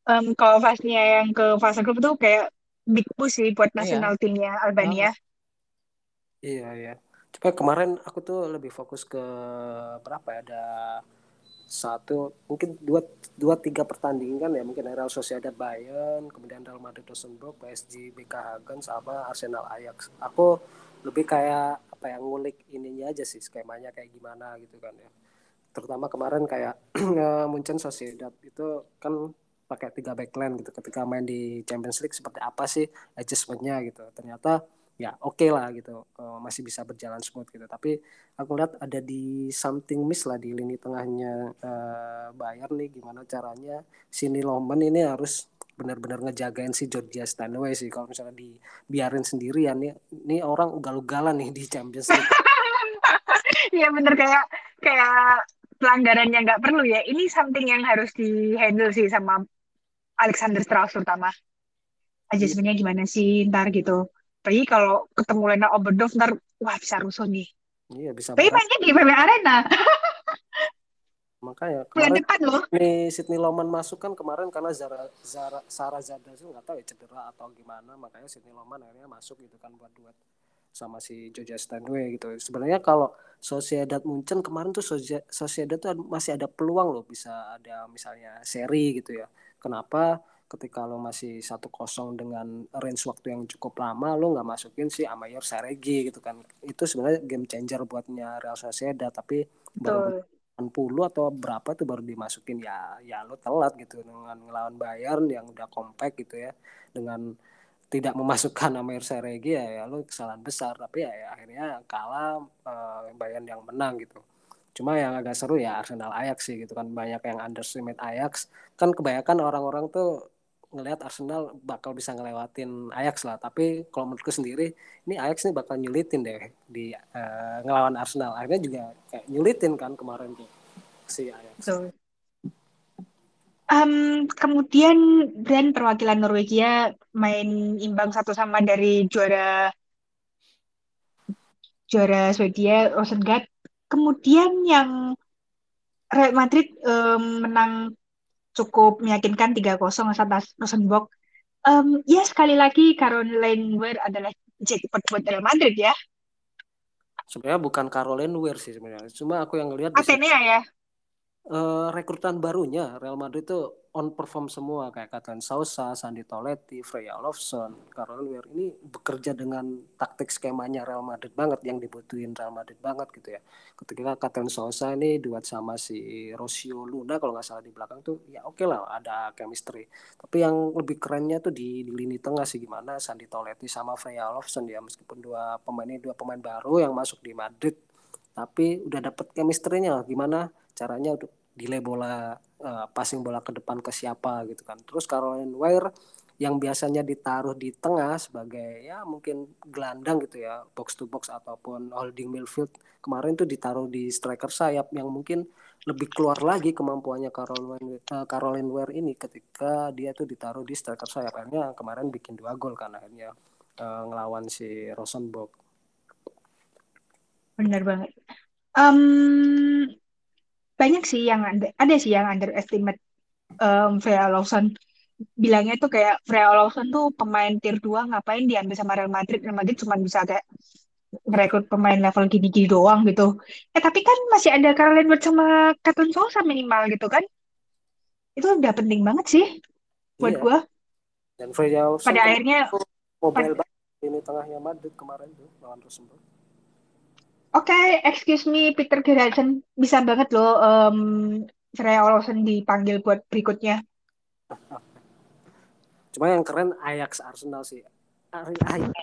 Um, kalau fasenya yang ke fase grup itu kayak big push sih buat nasional iya. timnya Albania. Iya iya. Coba kemarin aku tuh lebih fokus ke berapa ya ada satu mungkin dua dua tiga pertandingan ya mungkin Real Sociedad Bayern kemudian Real Madrid Rosenborg PSG BK Hagen sama Arsenal Ajax aku lebih kayak apa yang ngulik ininya aja sih skemanya kayak gimana gitu kan ya terutama kemarin kayak <clears throat> Munchen Sociedad itu kan pakai tiga backline gitu. Ketika main di Champions League seperti apa sih adjustmentnya gitu. Ternyata ya oke okay lah gitu. Uh, masih bisa berjalan smooth gitu. Tapi aku lihat ada di something miss lah di lini tengahnya uh, Bayern nih. Gimana caranya sini Loman ini harus benar-benar ngejagain si Georgia Stanway sih. Kalau misalnya dibiarin sendirian nih ini orang ugal-ugalan nih di Champions League. <laughs> Iya bener. Kayak kayak pelanggaran yang nggak perlu ya ini something yang harus di handle sih sama Alexander Strauss terutama aja sebenarnya gimana sih ntar gitu tapi kalau ketemu Lena Oberdorf ntar wah bisa rusuh nih. Iya bisa. Tapi mainnya di BB Arena. <laughs> Makanya kemarin depan loh. Nih Sydney Loman masuk kan kemarin karena Zara Zara Sarah Zada itu nggak tahu ya cedera atau gimana makanya Sydney Loman akhirnya masuk gitu kan buat duet sama si Joja Stanway gitu. Sebenarnya kalau Sociedad Munchen kemarin tuh Sociedad tuh masih ada peluang loh bisa ada misalnya seri gitu ya. Kenapa? ketika lo masih satu kosong dengan range waktu yang cukup lama lo nggak masukin si Amayor Saregi gitu kan itu sebenarnya game changer buatnya Real Sociedad tapi Betul. baru 80 atau berapa tuh baru dimasukin ya ya lo telat gitu dengan ngelawan Bayern yang udah compact gitu ya dengan tidak memasukkan Amayor Saregi ya, ya lo kesalahan besar. Tapi ya, ya akhirnya kalah uh, Bayern yang menang gitu. Cuma yang agak seru ya Arsenal Ajax sih gitu kan. Banyak yang underestimate Ajax. Kan kebanyakan orang-orang tuh ngelihat Arsenal bakal bisa ngelewatin Ajax lah. Tapi kalau menurutku sendiri ini Ajax nih bakal nyulitin deh di uh, ngelawan Arsenal. Akhirnya juga kayak nyulitin kan kemarin tuh si Ajax. So. Um, kemudian brand perwakilan Norwegia main imbang satu sama dari juara juara Swedia Rosengard. Kemudian yang Real Madrid um, menang cukup meyakinkan 3-0 atas Rosenborg. Um, ya sekali lagi Caroline Weir adalah jackpot buat Real Madrid ya. Sebenarnya bukan Caroline Weir sih sebenarnya. Cuma aku yang ngelihat Atenea ya. Uh, rekrutan barunya Real Madrid itu on perform semua kayak Katan Sausa, Sandi Toletti, Freya Olofsson, Caroline Weir ini bekerja dengan taktik skemanya Real Madrid banget yang dibutuhin Real Madrid banget gitu ya. Ketika Katan Sausa ini duet sama si Rosio Luna kalau nggak salah di belakang tuh ya oke okay lah ada chemistry. Tapi yang lebih kerennya tuh di, di lini tengah sih gimana Sandi Toletti sama Freya Olofsson ya meskipun dua pemain ini dua pemain baru yang masuk di Madrid tapi udah dapet chemistry-nya gimana caranya untuk delay bola uh, passing bola ke depan ke siapa gitu kan. Terus Caroline Weir yang biasanya ditaruh di tengah sebagai ya mungkin gelandang gitu ya box to box ataupun holding midfield kemarin tuh ditaruh di striker sayap yang mungkin lebih keluar lagi kemampuannya Caroline uh, Caroline Weir ini ketika dia tuh ditaruh di striker sayap akhirnya kemarin bikin dua gol kan akhirnya uh, ngelawan si Rosenborg. Benar banget. Um, banyak sih yang ada, ada sih yang underestimate um, Freya Lawson. Bilangnya tuh kayak Freya Lawson tuh pemain tier 2 ngapain diambil sama Real Madrid? Real Madrid cuma bisa kayak merekrut pemain level gini-gini doang gitu. Eh tapi kan masih ada Caroline Wood sama Katon Sosa minimal gitu kan? Itu udah penting banget sih buat iya. gue dan Freya Lawson pada akhirnya mobile ini tengahnya Madrid kemarin tuh lawan Rosenborg Oke, okay, excuse me, Peter Gerardsen bisa banget loh um, Freya Olsen dipanggil buat berikutnya. Cuma yang keren Ajax Arsenal sih. Ajax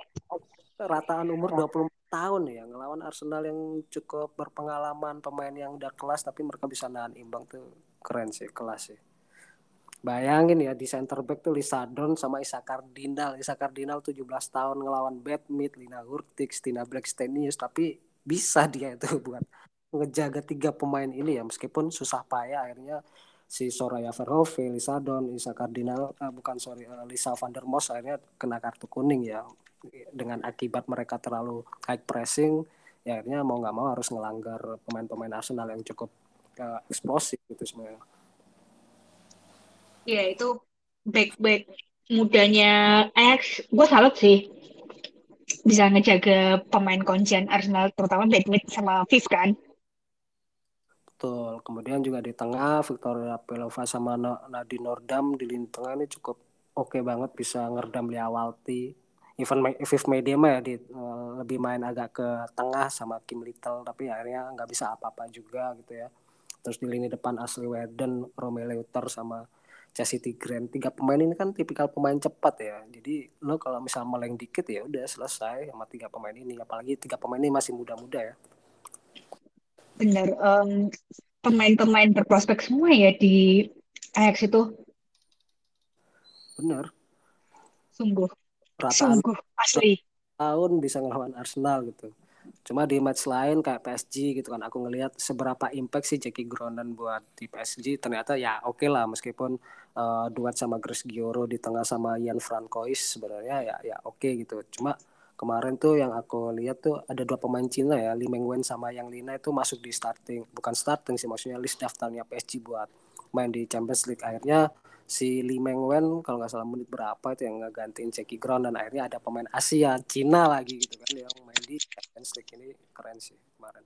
rataan umur 24 tahun ya ngelawan Arsenal yang cukup berpengalaman pemain yang udah kelas tapi mereka bisa nahan imbang tuh keren sih kelas sih. Bayangin ya di center back tuh Lisadon sama Isa Cardinal. Isa Cardinal 17 tahun ngelawan Badmit, Lina Hurtig, Stina Blackstenius tapi bisa dia itu <laughs> buat ngejaga tiga pemain ini ya meskipun susah payah akhirnya si Soraya Verhoeven, Lisa Don, Lisa Cardinal, uh, bukan sorry, uh, Lisa van der Mos akhirnya kena kartu kuning ya. Dengan akibat mereka terlalu high pressing ya akhirnya mau nggak mau harus ngelanggar pemain-pemain Arsenal yang cukup uh, eksplosif gitu sebenarnya. Iya itu back back mudanya Ajax, gue salut sih bisa ngejaga pemain kuncian Arsenal terutama Bedmit sama Viv kan. Betul. Kemudian juga di tengah Victoria Pelova sama Nadine Nordam di lini tengah ini cukup oke okay banget bisa ngerdam Liawalti. Even Viv Medema ya di, uh, lebih main agak ke tengah sama Kim Little tapi akhirnya nggak bisa apa-apa juga gitu ya. Terus di lini depan Ashley Werden, Romelu Leuter sama Chelsea Tigran tiga pemain ini kan tipikal pemain cepat ya. Jadi lo kalau misal meleng dikit ya udah selesai sama tiga pemain ini. Apalagi tiga pemain ini masih muda-muda ya. Benar um, pemain-pemain berprospek semua ya di Ajax itu. Benar. Sungguh. Rataan sungguh asli. tahun bisa ngelawan Arsenal gitu. Cuma di match lain kayak PSG gitu kan aku ngelihat seberapa impact sih Jackie Gronan buat di PSG ternyata ya oke okay lah meskipun uh, duet sama Grace Gioro di tengah sama Ian Francois sebenarnya ya ya oke okay gitu. Cuma kemarin tuh yang aku lihat tuh ada dua pemain Cina ya, Lee Mengwen sama Yang Lina itu masuk di starting, bukan starting sih maksudnya list daftarnya PSG buat main di Champions League. Akhirnya si Lee Meng Wen kalau nggak salah menit berapa itu yang ngegantiin Jackie Ground dan akhirnya ada pemain Asia Cina lagi gitu kan yang main di Champions League ini keren sih kemarin.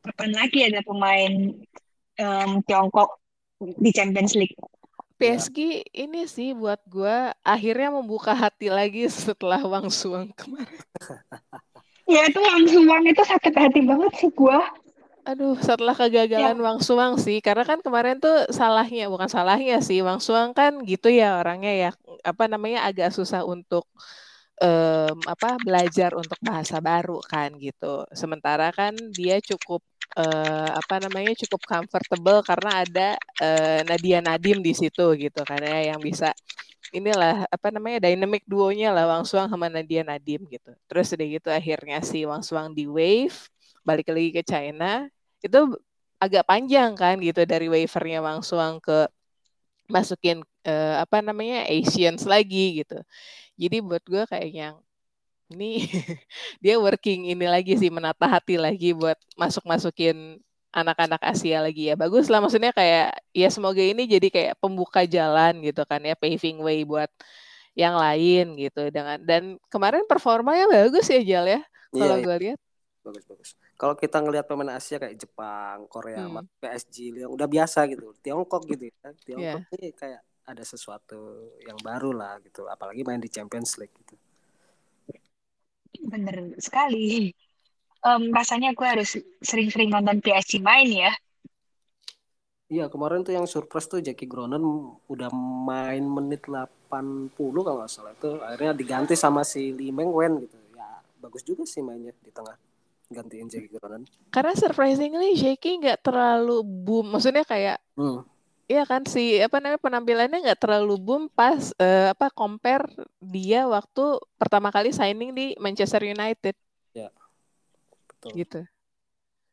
Kapan lagi ada pemain um, Tiongkok di Champions League? PSG ya. ini sih buat gue akhirnya membuka hati lagi <laughs> setelah Wang Suang kemarin. <laughs> ya itu Wang Suang itu sakit hati banget sih gue. Aduh, setelah kegagalan ya. Wang Suang sih, karena kan kemarin tuh salahnya, bukan salahnya sih, Wang Suang kan gitu ya orangnya ya, apa namanya agak susah untuk um, apa belajar untuk bahasa baru kan gitu. Sementara kan dia cukup uh, apa namanya cukup comfortable karena ada uh, Nadia Nadim di situ gitu kan ya yang bisa inilah apa namanya dynamic duonya lah Wang Suang sama Nadia Nadim gitu. Terus udah gitu akhirnya si Wang Suang di wave balik lagi ke China itu agak panjang kan gitu dari waivernya Wang Suang ke masukin uh, apa namanya Asians lagi gitu. Jadi buat gue kayak yang ini <laughs> dia working ini lagi sih menata hati lagi buat masuk masukin anak-anak Asia lagi ya bagus lah maksudnya kayak ya semoga ini jadi kayak pembuka jalan gitu kan ya paving way buat yang lain gitu dengan dan kemarin performanya bagus ya Jal ya kalau iya, gue lihat bagus bagus kalau kita ngelihat pemain Asia kayak Jepang, Korea, hmm. PSG yang udah biasa gitu, Tiongkok gitu ya, Tiongkok yeah. ini kayak ada sesuatu yang baru lah gitu, apalagi main di Champions League gitu. Bener sekali. Um, rasanya gue harus sering-sering nonton PSG main ya. Iya kemarin tuh yang surprise tuh Jackie Gronen udah main menit 80 kalau nggak salah itu akhirnya diganti sama si Lee Meng Wen gitu ya bagus juga sih mainnya di tengah gantiin Jackie Gronan? Karena surprisingly Jackie nggak terlalu boom, maksudnya kayak hmm. Iya kan si apa namanya penampilannya nggak terlalu boom pas uh, apa compare dia waktu pertama kali signing di Manchester United. Ya. Betul. Gitu.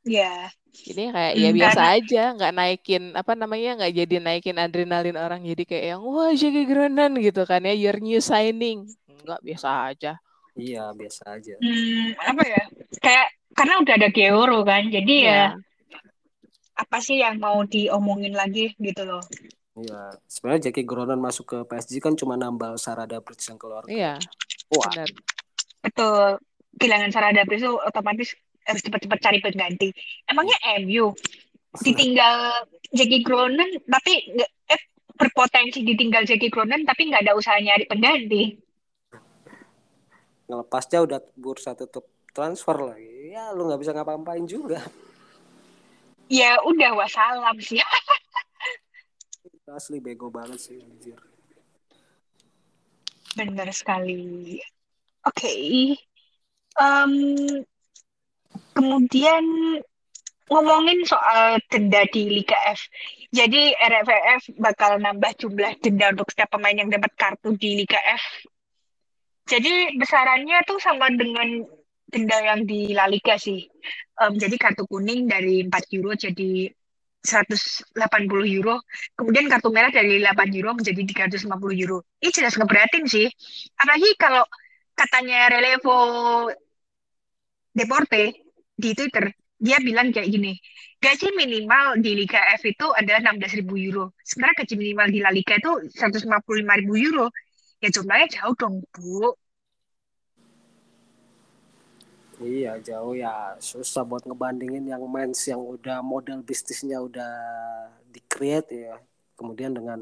Ya. Ini kayak ya biasa Karena... aja, nggak naikin apa namanya nggak jadi naikin adrenalin orang jadi kayak yang wah Jackie Gronan gitu kan ya your new signing. Nggak biasa aja. Iya biasa aja. Hmm, apa ya? Kayak karena udah ada Georo kan jadi ya. ya apa sih yang mau diomongin lagi gitu loh Iya, sebenarnya Jackie Gronan masuk ke PSG kan cuma nambah Sarada Bridge yang keluar. Iya. Wah. Benar. Betul. Kehilangan Sarada Bridge itu otomatis harus cepat-cepat cari pengganti. Emangnya MU ditinggal Jackie Gronan tapi eh, berpotensi ditinggal Jackie Gronan tapi nggak ada usaha nyari pengganti. Ngelepasnya udah bursa tutup transfer lagi ya lu nggak bisa ngapa-ngapain juga ya udah wassalam sih <laughs> asli bego banget sih anjir bener sekali oke okay. um, kemudian ngomongin soal denda di Liga F. Jadi RFF bakal nambah jumlah denda untuk setiap pemain yang dapat kartu di Liga F. Jadi besarannya tuh sama dengan denda yang di La Liga sih. Um, jadi kartu kuning dari 4 euro jadi 180 euro. Kemudian kartu merah dari 8 euro menjadi 350 euro. Ini jelas ngeberatin sih. Apalagi kalau katanya Relevo Deporte di Twitter, dia bilang kayak gini, gaji minimal di Liga F itu adalah 16.000 euro. Sementara gaji minimal di La Liga itu 155.000 euro. Ya jumlahnya jauh dong, Bu. Iya jauh ya. Susah buat ngebandingin yang mens yang udah model bisnisnya udah di create ya. Kemudian dengan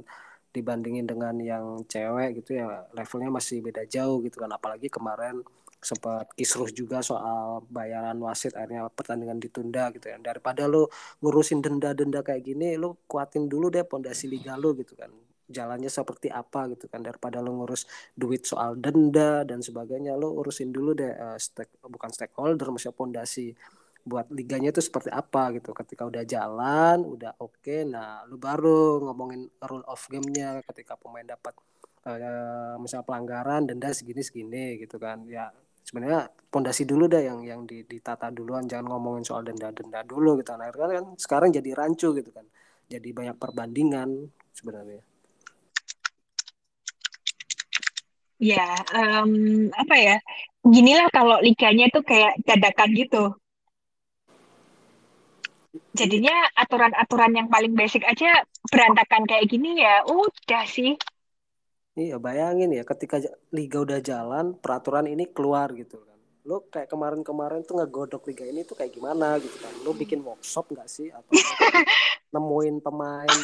dibandingin dengan yang cewek gitu ya levelnya masih beda jauh gitu kan. Apalagi kemarin sempat kisruh juga soal bayaran wasit akhirnya pertandingan ditunda gitu ya daripada lu ngurusin denda-denda kayak gini lu kuatin dulu deh pondasi liga lu gitu kan jalannya seperti apa gitu kan daripada lo ngurus duit soal denda dan sebagainya. Lo urusin dulu deh uh, stake bukan stakeholder maksudnya pondasi buat liganya itu seperti apa gitu. Ketika udah jalan udah oke okay, nah lu baru ngomongin rule of game-nya ketika pemain dapat uh, misal pelanggaran denda segini segini gitu kan. Ya sebenarnya pondasi dulu deh yang yang ditata duluan. Jangan ngomongin soal denda-denda dulu gitu. Nah kan sekarang jadi rancu gitu kan. Jadi banyak perbandingan sebenarnya ya um, apa ya ginilah kalau liganya tuh kayak dadakan gitu. Jadinya aturan-aturan yang paling basic aja berantakan kayak gini ya udah sih. Iya bayangin ya ketika liga udah jalan peraturan ini keluar gitu kan. Lo kayak kemarin-kemarin tuh ngegodok liga ini tuh kayak gimana gitu kan? Lo bikin workshop nggak sih? Atau <laughs> nemuin pemain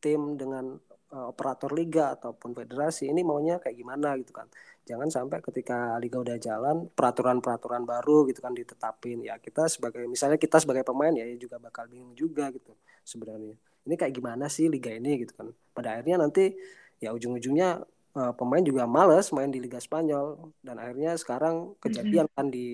tim dengan uh, operator liga ataupun federasi ini maunya kayak gimana gitu kan. Jangan sampai ketika liga udah jalan peraturan-peraturan baru gitu kan ditetapin. Ya kita sebagai misalnya kita sebagai pemain ya juga bakal bingung juga gitu sebenarnya. Ini kayak gimana sih liga ini gitu kan. Pada akhirnya nanti ya ujung-ujungnya uh, pemain juga males main di Liga Spanyol. Dan akhirnya sekarang kejadian kan di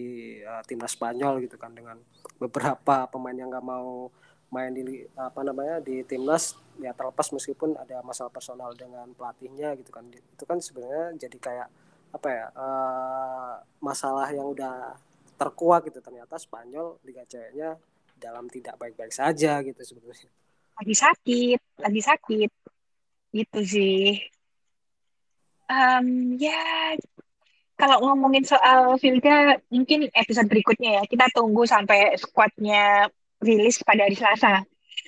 uh, timnas Spanyol gitu kan dengan beberapa pemain yang nggak mau main di apa namanya di timnas ya terlepas meskipun ada masalah personal dengan pelatihnya gitu kan. Itu kan sebenarnya jadi kayak apa ya uh, masalah yang udah terkuak gitu. Ternyata Spanyol Liga Ceweknya dalam tidak baik-baik saja gitu sebenarnya. Lagi sakit lagi sakit. Gitu sih. Um, ya kalau ngomongin soal Vilga mungkin episode berikutnya ya. Kita tunggu sampai squadnya rilis pada hari Selasa.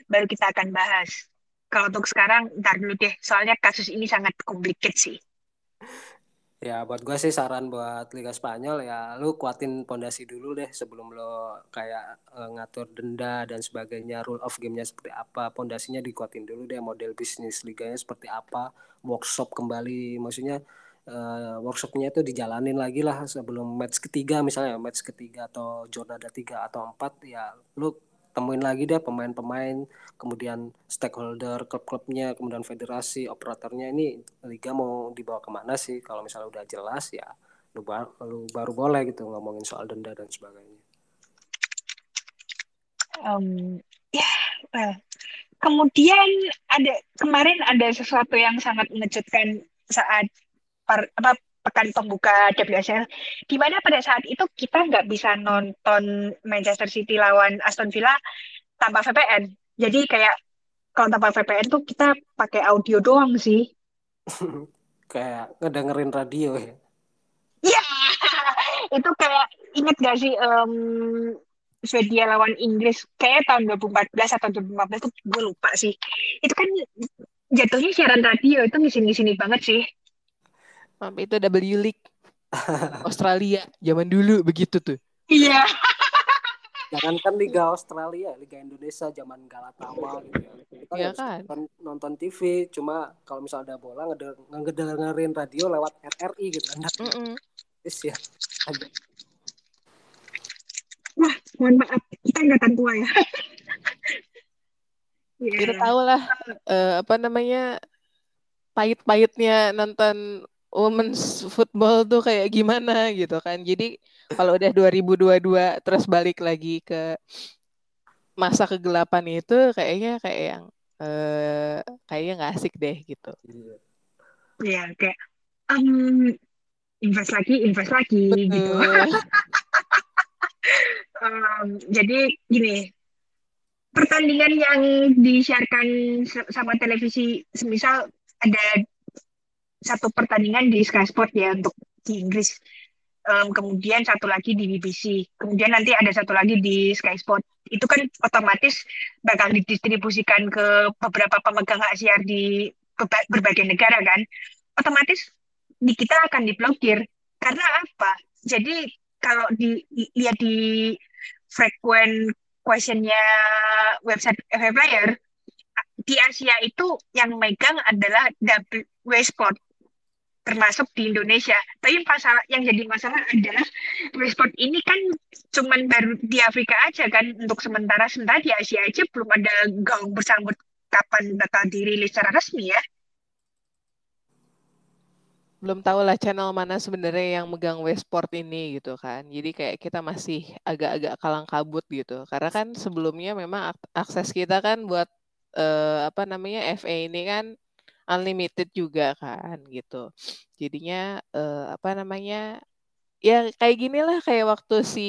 Baru kita akan bahas. Kalau untuk sekarang ntar dulu deh. Soalnya kasus ini sangat komplikat sih. Ya buat gue sih saran buat Liga Spanyol ya lu kuatin pondasi dulu deh sebelum lo kayak uh, ngatur denda dan sebagainya rule of game-nya seperti apa. Pondasinya dikuatin dulu deh model bisnis liganya seperti apa workshop kembali. Maksudnya uh, workshopnya itu dijalanin lagi lah sebelum match ketiga misalnya match ketiga atau jornada tiga atau empat ya lu temuin lagi deh pemain-pemain kemudian stakeholder klub-klubnya kemudian federasi operatornya ini liga mau dibawa ke mana sih kalau misalnya udah jelas ya lu baru, lu baru boleh gitu ngomongin soal denda dan sebagainya um, ya well. kemudian ada kemarin ada sesuatu yang sangat mengejutkan saat par, apa pekan pembuka WSL di mana pada saat itu kita nggak bisa nonton Manchester City lawan Aston Villa tanpa VPN. Jadi kayak kalau tanpa VPN tuh kita pakai audio doang sih. <laughs> kayak ngedengerin radio ya. Iya, <laughs> itu kayak inget gak sih um, Swedia lawan Inggris kayak tahun 2014 atau 2015 tuh gue lupa sih. Itu kan jatuhnya siaran radio itu ngisin-ngisini banget sih. Mam, itu W League <laughs> Australia zaman dulu begitu tuh. Iya. Jangankan Liga Australia, Liga Indonesia zaman Galatama gitu ya. Kita ya kan? nonton, nonton TV, cuma kalau misalnya ada bola ngedengerin radio lewat RRI gitu kan. Mm -mm. Yes, ya. Wah, mohon maaf, kita angkatan tua ya. <laughs> yeah. Kita tahu lah uh, apa namanya pahit-pahitnya nonton women's football tuh kayak gimana gitu kan. Jadi kalau udah 2022 terus balik lagi ke masa kegelapan itu kayaknya kayak yang eh kayaknya nggak asik deh gitu. Iya, kayak um, invest lagi, invest lagi gitu. Betul. <laughs> gitu. um, jadi gini, pertandingan yang disiarkan sama televisi, semisal ada satu pertandingan di Sky Sport ya untuk di Inggris. Um, kemudian satu lagi di BBC. Kemudian nanti ada satu lagi di Sky Sport. Itu kan otomatis bakal didistribusikan ke beberapa pemegang hak siar di berbagai negara kan. Otomatis di kita akan diblokir. Karena apa? Jadi kalau dilihat di frequent questionnya website FF di Asia itu yang megang adalah W Sport termasuk di Indonesia. Tapi masalah yang jadi masalah adalah respon ini kan cuman baru di Afrika aja kan untuk sementara sementara di Asia aja belum ada gaung bersambut kapan bakal dirilis secara resmi ya. belum tahu lah channel mana sebenarnya yang megang Westport ini gitu kan. Jadi kayak kita masih agak-agak kalang kabut gitu. Karena kan sebelumnya memang akses kita kan buat uh, apa namanya FA ini kan unlimited juga kan gitu. Jadinya uh, apa namanya ya kayak gini lah kayak waktu si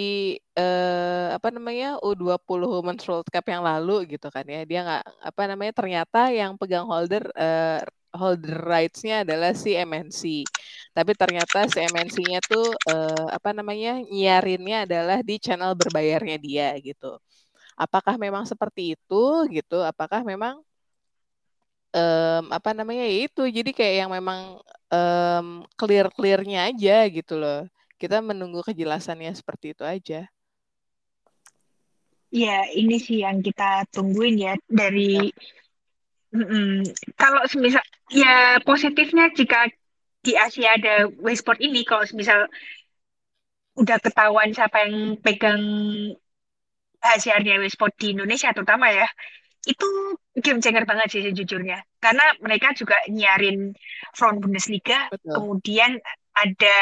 uh, apa namanya U20 Women's World Cup yang lalu gitu kan ya. Dia nggak apa namanya ternyata yang pegang holder uh, holder rights-nya adalah si MNC. Tapi ternyata si MNC-nya tuh uh, apa namanya nyiarinnya adalah di channel berbayarnya dia gitu. Apakah memang seperti itu gitu? Apakah memang um, apa namanya ya itu jadi kayak yang memang um, clear clearnya aja gitu loh. Kita menunggu kejelasannya seperti itu aja. Ya, ini sih yang kita tungguin ya dari Mm-mm. Kalau semisal ya positifnya jika di Asia ada Westport ini, kalau semisal udah ketahuan siapa yang pegang hasilnya Westport di Indonesia terutama ya, itu game changer banget sih sejujurnya. Karena mereka juga nyiarin Front Bundesliga, Betul. kemudian ada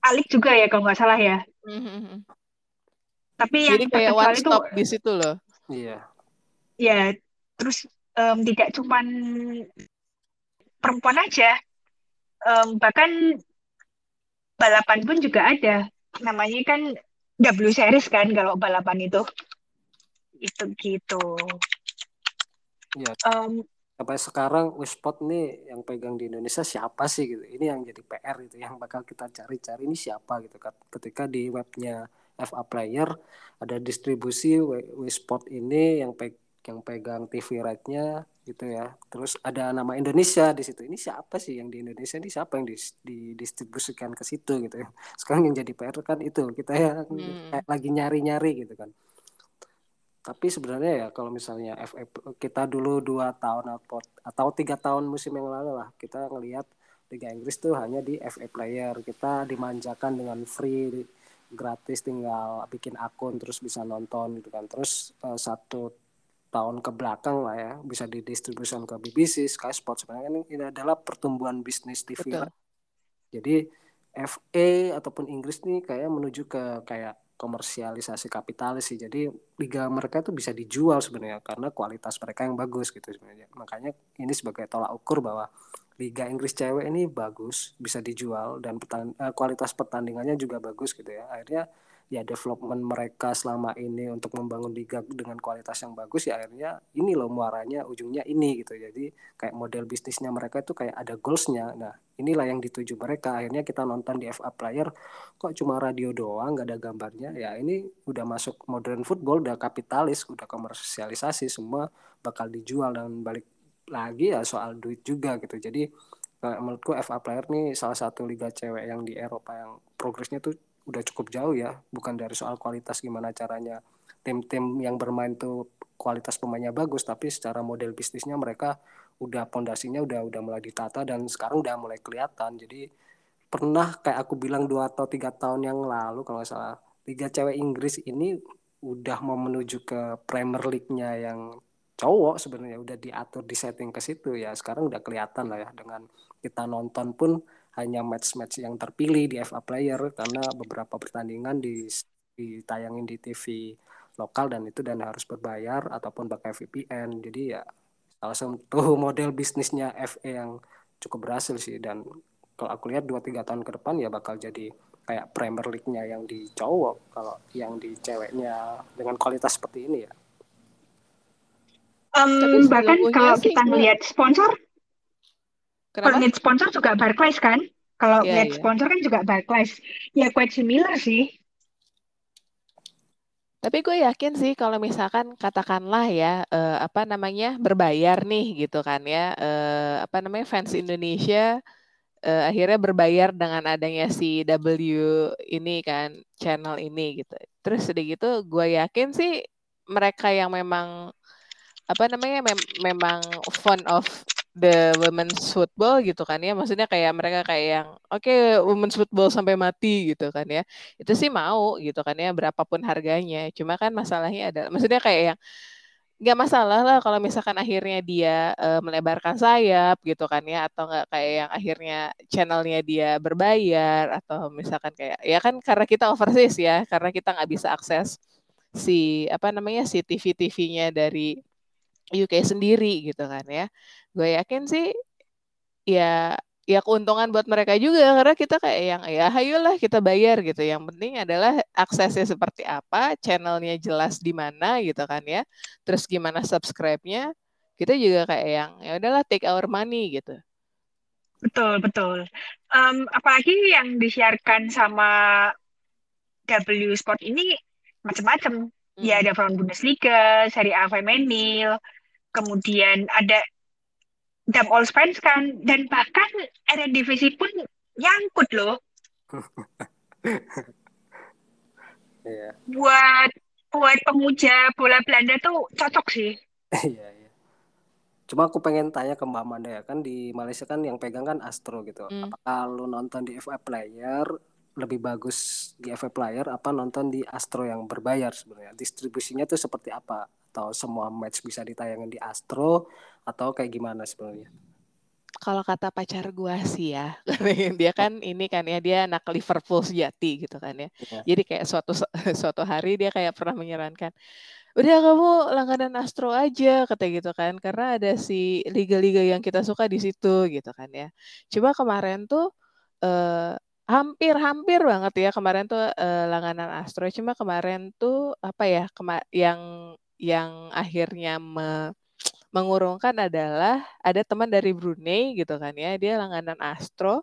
Alik juga ya kalau nggak salah ya. Mm-hmm. Tapi Jadi yang kayak one stop itu, di situ loh. Iya ya terus um, tidak cuman perempuan aja um, bahkan balapan pun juga ada namanya kan W series kan kalau balapan itu itu gitu ya um, sampai sekarang Wispot nih yang pegang di Indonesia siapa sih gitu ini yang jadi PR itu yang bakal kita cari-cari ini siapa gitu kan ketika di webnya FA Player ada distribusi Wispot ini yang pe yang pegang TV right-nya gitu ya. Terus ada nama Indonesia di situ. Ini siapa sih yang di Indonesia ini siapa yang didistribusikan ke situ gitu ya. Sekarang yang jadi PR kan itu kita ya hmm. lagi nyari-nyari gitu kan. Tapi sebenarnya ya kalau misalnya FA kita dulu dua tahun atau tiga tahun musim yang lalu lah kita ngelihat Liga Inggris tuh hanya di FA Player. Kita dimanjakan dengan free gratis tinggal bikin akun terus bisa nonton gitu kan. Terus uh, satu tahun ke belakang lah ya bisa didistribusikan ke BBC, Sky Sports sebenarnya ini, ini adalah pertumbuhan bisnis TV. Betul. Jadi FA ataupun Inggris nih kayak menuju ke kayak komersialisasi kapitalis sih. Jadi liga mereka itu bisa dijual sebenarnya karena kualitas mereka yang bagus gitu sebenarnya. Makanya ini sebagai tolak ukur bahwa liga Inggris cewek ini bagus, bisa dijual dan pertan eh, kualitas pertandingannya juga bagus gitu ya. Akhirnya ya development mereka selama ini untuk membangun liga dengan kualitas yang bagus ya akhirnya ini loh muaranya ujungnya ini gitu. Jadi kayak model bisnisnya mereka itu kayak ada goalsnya. Nah inilah yang dituju mereka. Akhirnya kita nonton di FA Player kok cuma radio doang nggak ada gambarnya? Ya ini udah masuk modern football udah kapitalis udah komersialisasi semua bakal dijual dan balik lagi ya soal duit juga gitu. Jadi menurutku FA Player nih salah satu liga cewek yang di Eropa yang progresnya tuh udah cukup jauh ya bukan dari soal kualitas gimana caranya tim-tim yang bermain tuh kualitas pemainnya bagus tapi secara model bisnisnya mereka udah pondasinya udah udah mulai ditata dan sekarang udah mulai kelihatan. Jadi pernah kayak aku bilang dua atau tiga tahun yang lalu kalau nggak salah liga cewek Inggris ini udah mau menuju ke Premier League-nya yang cowok sebenarnya udah diatur di setting ke situ ya. Sekarang udah kelihatan lah ya dengan kita nonton pun hanya match-match yang terpilih di FA Player karena beberapa pertandingan di ditayangin di TV lokal dan itu dan harus berbayar ataupun pakai VPN. Jadi ya salah satu <laughs> model bisnisnya FA yang cukup berhasil sih dan kalau aku lihat 2 3 tahun ke depan ya bakal jadi kayak Premier League-nya yang di cowok kalau yang di ceweknya dengan kualitas seperti ini ya. Um, bahkan kalau kita melihat sponsor Kenapa? Kalau net sponsor juga Barclays kan? Kalau yeah, net yeah. sponsor kan juga Barclays. Ya quite similar sih. Tapi gue yakin sih kalau misalkan katakanlah ya uh, apa namanya berbayar nih gitu kan ya uh, apa namanya fans Indonesia uh, akhirnya berbayar dengan adanya si W ini kan channel ini gitu. Terus udah gitu gue yakin sih mereka yang memang apa namanya mem memang fond of the women's football gitu kan ya. Maksudnya kayak mereka kayak yang oke okay, women's football sampai mati gitu kan ya. Itu sih mau gitu kan ya berapapun harganya. Cuma kan masalahnya ada maksudnya kayak yang nggak masalah lah kalau misalkan akhirnya dia uh, melebarkan sayap gitu kan ya atau nggak kayak yang akhirnya channelnya dia berbayar atau misalkan kayak ya kan karena kita overseas ya karena kita nggak bisa akses si apa namanya si TV TV-nya dari UK sendiri gitu kan ya gue yakin sih ya ya keuntungan buat mereka juga karena kita kayak yang ya ayolah kita bayar gitu. Yang penting adalah aksesnya seperti apa, channelnya jelas di mana gitu kan ya. Terus gimana subscribe-nya, kita juga kayak yang ya udahlah take our money gitu. Betul, betul. Um, apalagi yang disiarkan sama W Sport ini macam-macam. Hmm. Ya ada Frauen Bundesliga, Serie A Femenil, kemudian ada jam all spends kan dan bahkan divisi pun nyangkut loh. <laughs> Yeah. buat buat pemuja bola Belanda tuh cocok sih. <laughs> Iya iya. Cuma aku pengen tanya ke Mbak Manda ya kan di Malaysia kan yang pegang kan Astro gitu. Mm. apakah lu nonton di FA Player lebih bagus di FA Player apa nonton di Astro yang berbayar sebenarnya? Distribusinya tuh seperti apa atau semua match bisa ditayangin di Astro atau kayak gimana sebenarnya? Kalau kata pacar gua sih ya, <laughs> dia kan ini kan ya dia anak Liverpool sejati gitu kan ya. Yeah. Jadi kayak suatu <laughs> suatu hari dia kayak pernah menyarankan, udah kamu langganan Astro aja kata gitu kan, karena ada si liga-liga yang kita suka di situ gitu kan ya. Coba kemarin tuh eh, hampir-hampir banget ya kemarin tuh eh, langganan Astro, cuma kemarin tuh apa ya kema yang yang akhirnya me mengurungkan adalah ada teman dari Brunei gitu kan ya, dia langganan Astro.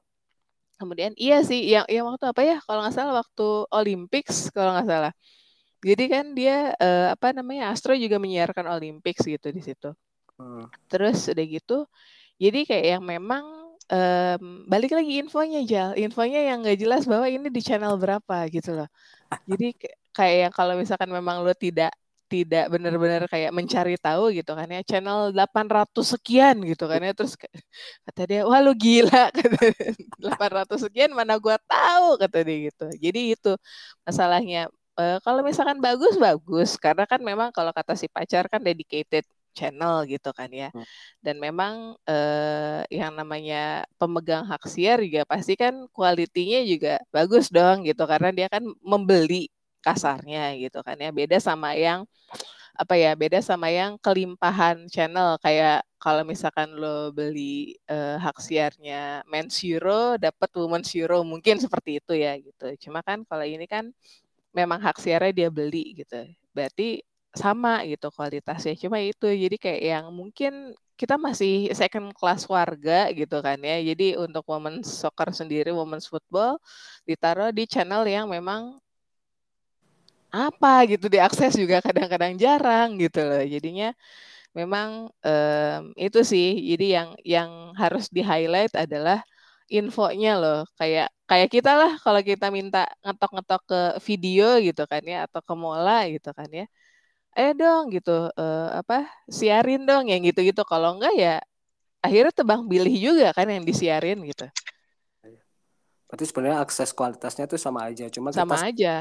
Kemudian iya sih, yang yang waktu apa ya? Kalau nggak salah waktu Olympics kalau nggak salah. Jadi kan dia eh, apa namanya Astro juga menyiarkan Olympics gitu di situ. Hmm. Terus udah gitu, jadi kayak yang memang um, balik lagi infonya Jal, infonya yang nggak jelas bahwa ini di channel berapa gitu loh. Jadi kayak yang kalau misalkan memang lo tidak tidak benar-benar kayak mencari tahu gitu kan ya. Channel 800 sekian gitu kan ya. Terus kata dia wah lu gila <laughs> kata 800 sekian mana gua tahu kata dia gitu. Jadi itu masalahnya. E, kalau misalkan bagus bagus. Karena kan memang kalau kata si pacar kan dedicated channel gitu kan ya. Hmm. dan memang eh, yang namanya pemegang hak siar juga pasti kan kualitinya juga bagus dong gitu. Karena dia kan membeli kasarnya gitu kan ya. Beda sama yang apa ya beda sama yang kelimpahan channel. Kayak kalau misalkan lo beli uh, hak siarnya Men Zero dapat Women Zero mungkin seperti itu ya gitu. Cuma kan kalau ini kan memang hak siarnya dia beli gitu. Berarti sama gitu kualitasnya. Cuma itu jadi kayak yang mungkin kita masih second class warga gitu kan ya. Jadi untuk women soccer sendiri women's football ditaruh di channel yang memang apa gitu diakses juga kadang-kadang jarang gitu loh. Jadinya memang um, itu sih. Jadi yang yang harus di highlight adalah infonya loh. Kayak kayak kita lah kalau kita minta ngetok-ngetok ke video gitu kan ya atau ke mola gitu kan ya. Eh dong gitu uh, apa siarin dong yang gitu-gitu. Kalau enggak ya akhirnya tebang pilih juga kan yang disiarin gitu. Berarti sebenarnya akses kualitasnya tuh sama aja. Cuma sama kita, aja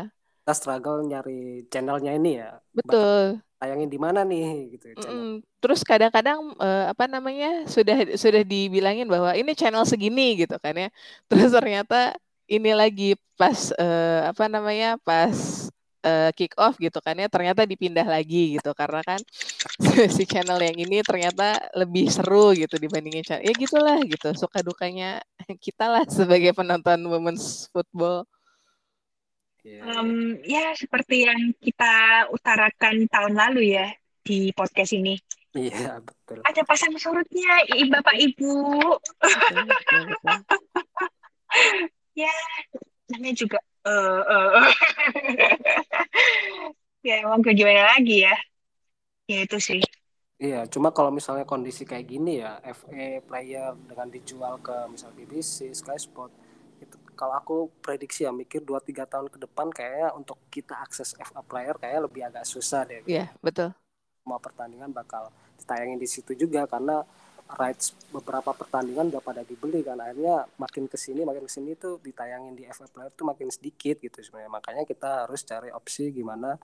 kita struggle nyari channelnya ini ya. Betul. Tayangin di mana nih gitu. Mm, terus kadang-kadang uh, apa namanya sudah sudah dibilangin bahwa ini channel segini gitu kan ya. <laughs> Terus ternyata ini lagi pas uh, apa namanya pas uh, kick off gitu kan ya ternyata dipindah lagi gitu karena kan <laughs> si channel yang ini ternyata lebih seru gitu dibandingin channel ya gitulah gitu suka dukanya kita lah <laughs> sebagai penonton women's football Um, ya seperti yang kita utarakan tahun lalu ya di podcast ini. Iya betul. Ada pasang surutnya, i, bapak ibu. <laughs> ya namanya juga. Uh, uh. <laughs> ya emang gimana lagi ya? Ya itu sih. Iya, cuma kalau misalnya kondisi kayak gini ya, FA player dengan dijual ke misal BBC, Sky Sport, kalau aku prediksi ya mikir 2-3 tahun ke depan kayaknya untuk kita akses FA player kayaknya lebih agak susah deh. Iya, yeah, betul. Semua pertandingan bakal ditayangin di situ juga karena rights beberapa pertandingan udah pada dibeli kan akhirnya makin ke sini makin ke sini tuh ditayangin di FA player tuh makin sedikit gitu sebenarnya makanya kita harus cari opsi gimana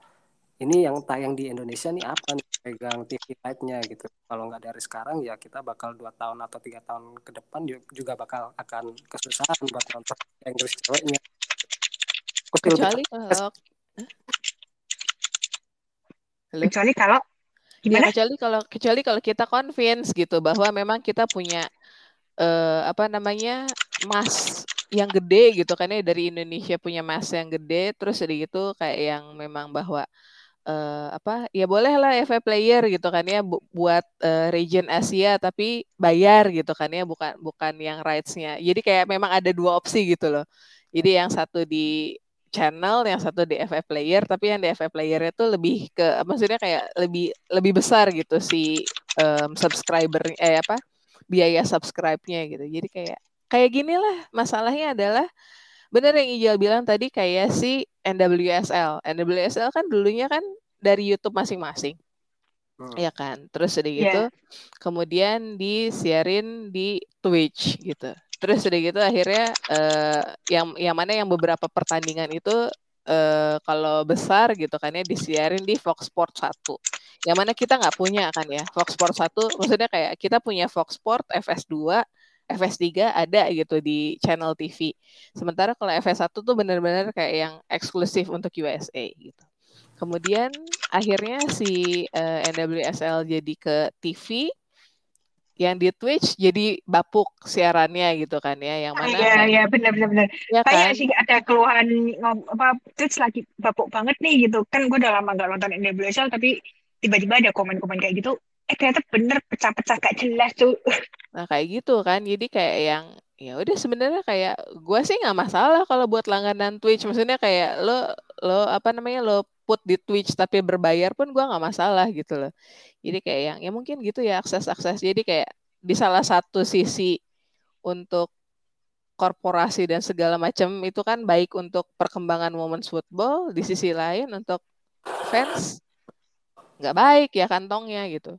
ini yang tayang di Indonesia nih apa nih pegang TV Lite-nya gitu. Kalau nggak dari sekarang ya kita bakal dua tahun atau tiga tahun ke depan juga bakal akan kesusahan buat nonton Inggris ceweknya. Kecuali kalau Halo? Kecuali kalau ya, gimana? Ya, kecuali kalau kecuali kalau kita convince gitu bahwa memang kita punya uh, apa namanya mas yang gede gitu kan ya dari Indonesia punya mas yang gede terus jadi gitu kayak yang memang bahwa uh, apa ya boleh lah FA player gitu kan ya bu buat uh, region Asia tapi bayar gitu kan ya bukan bukan yang rights-nya. Jadi kayak memang ada dua opsi gitu loh. Jadi yang satu di channel, yang satu di FA player, tapi yang di FA player itu lebih ke maksudnya kayak lebih lebih besar gitu si um, subscriber eh apa biaya subscribe-nya gitu. Jadi kayak kayak gini lah masalahnya adalah bener yang Ijal bilang tadi kayak si NWSL. NWSL kan dulunya kan dari YouTube masing-masing. Hmm. Ya kan. Terus udah gitu yeah. kemudian disiarin di Twitch gitu. Terus udah gitu akhirnya uh, yang yang mana yang beberapa pertandingan itu uh, kalau besar gitu kan ya disiarin di Fox Sport 1. Yang mana kita nggak punya kan ya. Fox Sport 1 maksudnya kayak kita punya Fox Sport FS2 FS3 ada gitu di channel TV. Sementara kalau FS1 tuh benar-benar kayak yang eksklusif untuk USA gitu. Kemudian akhirnya si uh, eh, NWSL jadi ke TV yang di Twitch jadi bapuk siarannya gitu kan ya yang mana Iya iya benar benar benar. Ya Kayak kan? sih ada keluhan apa Twitch lagi bapuk banget nih gitu. Kan gue udah lama gak nonton NWSL tapi tiba-tiba ada komen-komen kayak gitu eh ternyata bener pecah-pecah gak jelas tuh <laughs> nah kayak gitu kan. Jadi kayak yang ya udah sebenarnya kayak gue sih nggak masalah kalau buat langganan Twitch. Maksudnya kayak lo lo apa namanya lo put di Twitch tapi berbayar pun gue nggak masalah gitu loh. Jadi kayak yang ya mungkin gitu ya akses akses jadi kayak di salah satu sisi untuk korporasi dan segala macam itu kan baik untuk perkembangan women's football di sisi lain untuk fans nggak baik ya kantongnya gitu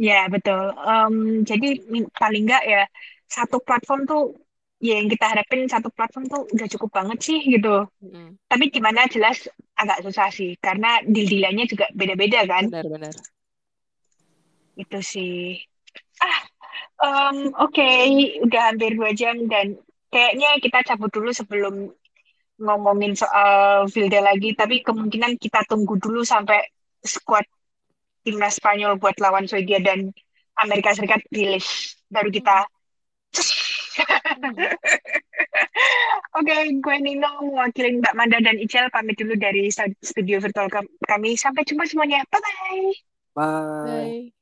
Ya, betul. Um, jadi paling enggak ya satu platform tuh ya yang kita harapin satu platform tuh udah cukup banget sih gitu. Mm. Tapi gimana jelas agak susah sih karena deal-dealannya juga beda-beda kan. Benar-benar. Itu sih. Ah, um, oke, okay. udah hampir dua jam dan kayaknya kita cabut dulu sebelum ngomongin soal Vilda lagi. Tapi kemungkinan kita tunggu dulu sampai squad timnas Spanyol buat lawan Swedia dan Amerika Serikat rilis baru kita <laughs> Oke, okay, gue Nino mewakili Mbak Manda dan Ical pamit dulu dari studio virtual kami. Sampai jumpa semuanya. Bye-bye. Bye. Bye.